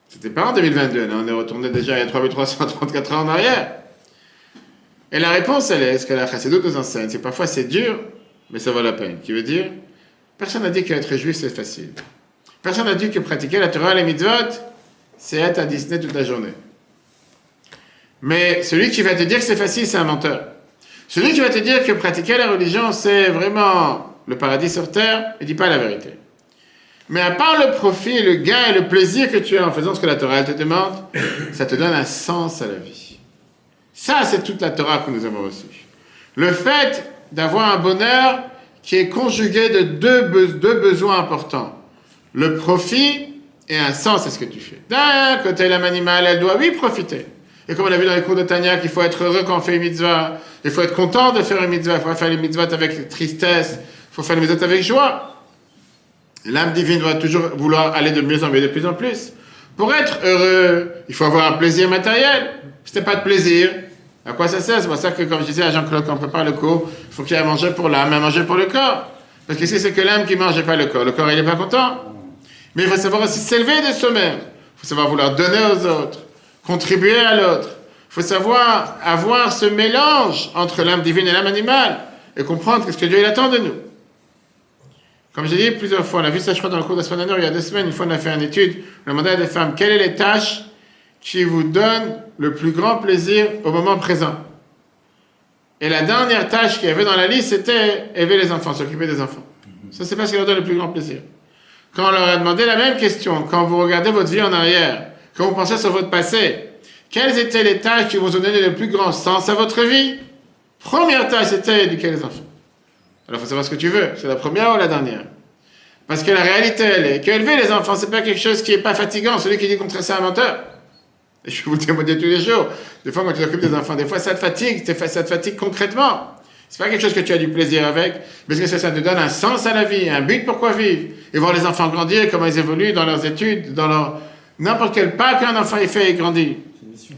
C'était pas en 2022, non, on est retourné déjà il y a 3334 ans en arrière. Et la réponse, elle est, ce que la chassidoute nous enseigne, c'est parfois c'est dur, mais ça vaut la peine. Qui veut dire, personne n'a dit qu'être juif c'est facile. Personne n'a dit que pratiquer la Torah et les mitzvot, c'est être à Disney toute la journée. Mais celui qui va te dire que c'est facile, c'est un menteur. Celui qui va te dire que pratiquer la religion, c'est vraiment le paradis sur terre, ne dit pas la vérité. Mais à part le profit, le gain et le plaisir que tu as en faisant ce que la Torah te demande, ça te donne un sens à la vie. Ça, c'est toute la Torah que nous avons reçue. Le fait d'avoir un bonheur qui est conjugué de deux, deux besoins importants. Le profit et un sens à ce que tu fais. D'un côté, l'âme animale, elle doit, oui, profiter. Et comme on a vu dans les cours de Tanya, qu'il faut être heureux quand on fait une mitzvah, il faut être content de faire une mitzvah, il faut faire les mitzvahs avec tristesse, il faut faire les mitzvahs avec joie. L'âme divine doit toujours vouloir aller de mieux en mieux, de plus en plus. Pour être heureux, il faut avoir un plaisir matériel. Si t'as pas de plaisir, à quoi ça sert? C'est pour ça que, comme je disais à Jean-Claude, quand on prépare le cours, il faut qu'il y ait à manger pour l'âme et à manger pour le corps. Parce que si c'est que l'âme qui mange et pas le corps, le corps il n'est pas content. Mais il faut savoir aussi s'élever de soi-même. Il faut savoir vouloir donner aux autres, contribuer à l'autre. Il faut savoir avoir ce mélange entre l'âme divine et l'âme animale et comprendre ce que Dieu attend de nous. Comme j'ai dit plusieurs fois, on a vu ça je crois dans le cours de la semaine dernière, il y a deux semaines, une fois on a fait une étude, on a demandé à des femmes quelles sont les tâches qui vous donnent le plus grand plaisir au moment présent? Et la dernière tâche qu'il y avait dans la liste, c'était élever les enfants, s'occuper des enfants. Ça, c'est pas ce qui leur donne le plus grand plaisir. Quand on leur a demandé la même question, quand vous regardez votre vie en arrière, quand vous pensez sur votre passé, quelles étaient les tâches qui vous ont donné le plus grand sens à votre vie? Première tâche, c'était éduquer les enfants. Alors, il faut savoir ce que tu veux. C'est la première ou la dernière? Parce que la réalité, elle est qu'élever les enfants, c'est pas quelque chose qui est pas fatigant. Celui qui dit contraire, c'est un menteur. Et je vais vous témoigner tous les jours. Des fois, quand tu t'occupes des enfants, des fois, ça te fatigue. Ça te fatigue concrètement. C'est pas quelque chose que tu as du plaisir avec, mais que ça te donne un sens à la vie, un but pourquoi vivre? Et voir les enfants grandir, comment ils évoluent dans leurs études, dans leur... N'importe quel pas qu'un enfant ait fait, il grandit.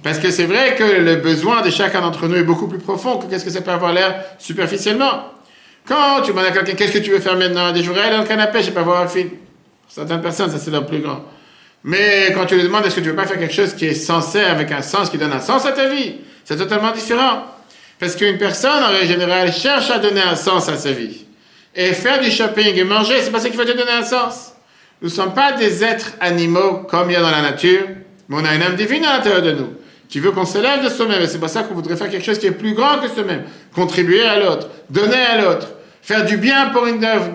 Parce que c'est vrai que le besoin de chacun d'entre nous est beaucoup plus profond que qu'est-ce que ça peut avoir l'air superficiellement. Quand tu demandes à quelqu'un qu'est-ce que tu veux faire maintenant, des jours, aller dans le canapé, je vais pas voir un film. Pour certaines personnes, ça c'est leur plus grand. Mais quand tu lui demandes est-ce que tu veux pas faire quelque chose qui est censé, avec un sens, qui donne un sens à ta vie, c'est totalement différent. Parce qu'une personne, en règle générale, cherche à donner un sens à sa vie. Et faire du shopping et manger, c'est pas ça qui va te donner un sens. Nous ne sommes pas des êtres animaux comme il y a dans la nature, mais on a une âme divine à l'intérieur de nous. Qui veut qu'on s'élève de soi-même. Et c'est pour ça qu'on voudrait faire quelque chose qui est plus grand que soi-même. Contribuer à l'autre, donner à l'autre, faire du bien pour une œuvre,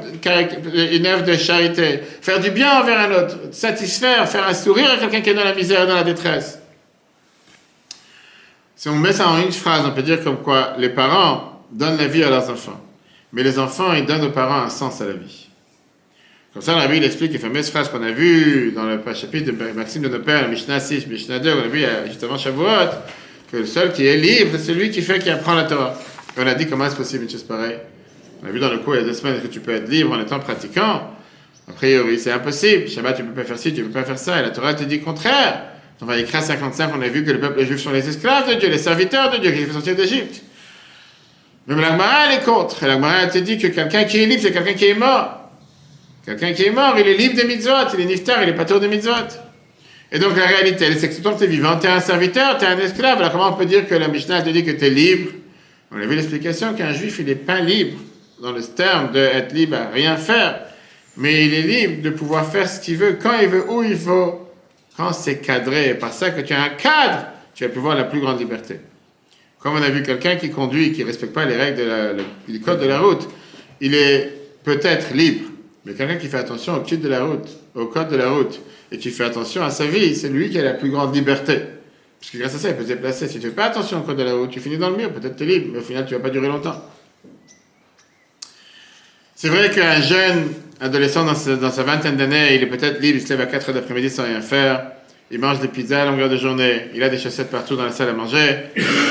une œuvre de charité, faire du bien envers un autre, satisfaire, faire un sourire à quelqu'un qui est dans la misère et dans la détresse. Si on met ça en une phrase, on peut dire comme quoi les parents donnent la vie à leurs enfants. Mais les enfants, ils donnent aux parents un sens à la vie. Comme ça, la Bible explique les fameuses phrases qu'on a vues dans le chapitre de Maxime de nos pères, le Mishnah 6, Mishnah 2, on a vu justement Shavuot, que le seul qui est libre, c'est celui qui fait, qui apprend la Torah. Et on a dit comment est-ce possible une chose pareille. On a vu dans le cours il y a deux semaines que tu peux être libre en étant pratiquant. A priori, c'est impossible. Shabbat, tu peux pas faire ci, tu peux pas faire ça. Et la Torah te dit le contraire. Dans Vaïkra 55, on a vu que le peuple juif sont les esclaves de Dieu, les serviteurs de Dieu qui les fait sortir d'Égypte. Même l'Agmara, elle est contre. Et l'Agmara, elle te dit que quelqu'un qui est libre, c'est quelqu'un qui est mort. Quelqu'un qui est mort, il est libre des mitzvot, il est niftar, il est pas tour des mitzvot. Et donc la réalité, c'est que tant que tu es vivant, tu es un serviteur, tu es un esclave. Alors comment on peut dire que la Mishnah te dit que tu es libre? On a vu l'explication qu'un juif, il n'est pas libre dans le terme d'être libre à rien faire, mais il est libre de pouvoir faire ce qu'il veut, quand il veut, où il veut, quand c'est cadré. Et par ça que tu as un cadre, tu vas pouvoir la plus grande liberté. Comme on a vu quelqu'un qui conduit, qui ne respecte pas les règles du code de la route, il est peut-être libre. Mais quelqu'un qui fait attention au code de la route, au code de la route, et qui fait attention à sa vie, c'est lui qui a la plus grande liberté. Parce que grâce à ça, il peut se déplacer. Si tu ne fais pas attention au code de la route, tu finis dans le mur, peut-être tu es libre, mais au final, tu ne vas pas durer longtemps. C'est vrai qu'un jeune adolescent dans sa, vingtaine d'années, il est peut-être libre, il se lève à 4 heures d'après-midi sans rien faire, il mange des pizzas à longueur de journée, il a des chaussettes partout dans la salle à manger,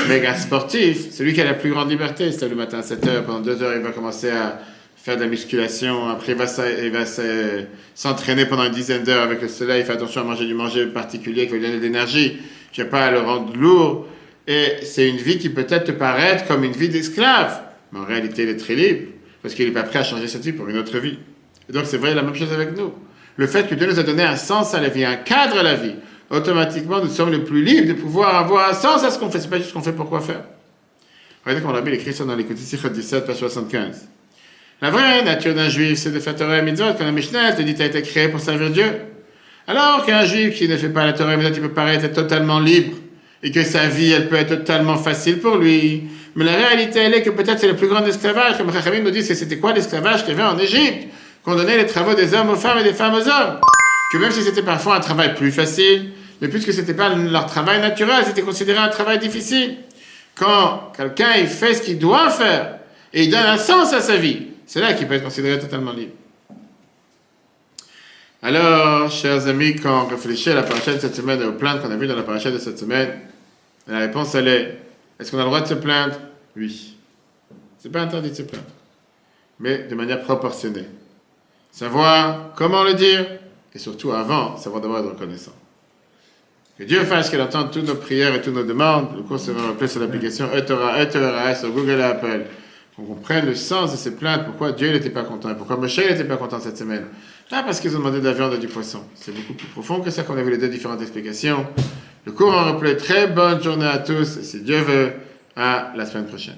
mais un sportif, celui qui a la plus grande liberté, c'est le matin à 7 heures, pendant 2 heures, il va commencer à faire de la musculation, après il va, s'a- s'a- s'entraîner pendant une dizaine d'heures avec le soleil, il fait attention à manger du manger particulier qui va lui donner de l'énergie, qui va pas à le rendre lourd, et c'est une vie qui peut-être te paraître comme une vie d'esclave, mais en réalité il est très libre, parce qu'il n'est pas prêt à changer cette vie pour une autre vie. Et donc c'est vrai la même chose avec nous. Le fait que Dieu nous a donné un sens à la vie, un cadre à la vie, automatiquement nous sommes les plus libres de pouvoir avoir un sens à ce qu'on fait. C'est pas juste ce qu'on fait pour quoi faire. Regardez comment la Bible écrit ça dans Sichot 17, page 75. La vraie nature d'un juif, c'est de faire Torah et Mitzvot. Quand la Mishnah te dit tu as été créé pour servir Dieu. Alors qu'un juif qui ne fait pas la Torah et Mitzvot, il peut paraître totalement libre et que sa vie, elle peut être totalement facile pour lui. Mais la réalité, elle est que peut-être c'est le plus grand esclavage. Comme Rachamim nous dit, c'était quoi l'esclavage qu'il y avait en Égypte? Qu'on donnait les travaux des hommes aux femmes et des femmes aux hommes. Que même si c'était parfois un travail plus facile, mais puisque c'était pas leur travail naturel, c'était considéré un travail difficile. Quand quelqu'un il fait ce qu'il doit faire et il donne un sens à sa vie, c'est là qu'il peut être considéré totalement libre. Alors, chers amis, quand on réfléchit à la paracha de cette semaine et aux plaintes qu'on a vues dans la paracha de cette semaine, la réponse elle est est-ce qu'on a le droit de se plaindre? Oui. C'est pas interdit de se plaindre, mais de manière proportionnée. Savoir comment le dire et surtout avant, savoir d'abord être reconnaissant. Que Dieu fasse qu'il entende toutes nos prières et toutes nos demandes. Le cours sera rappelé sur l'application Etora, Etora, sur Google et Apple. Qu'on comprenne le sens de ces plaintes, pourquoi Dieu n'était pas content et pourquoi Moshe n'était pas content cette semaine. Pas parce qu'ils ont demandé de la viande et du poisson. C'est beaucoup plus profond que ça qu'on a vu les deux différentes explications. Le cours en replay. Très bonne journée à tous. Et si Dieu veut, à la semaine prochaine.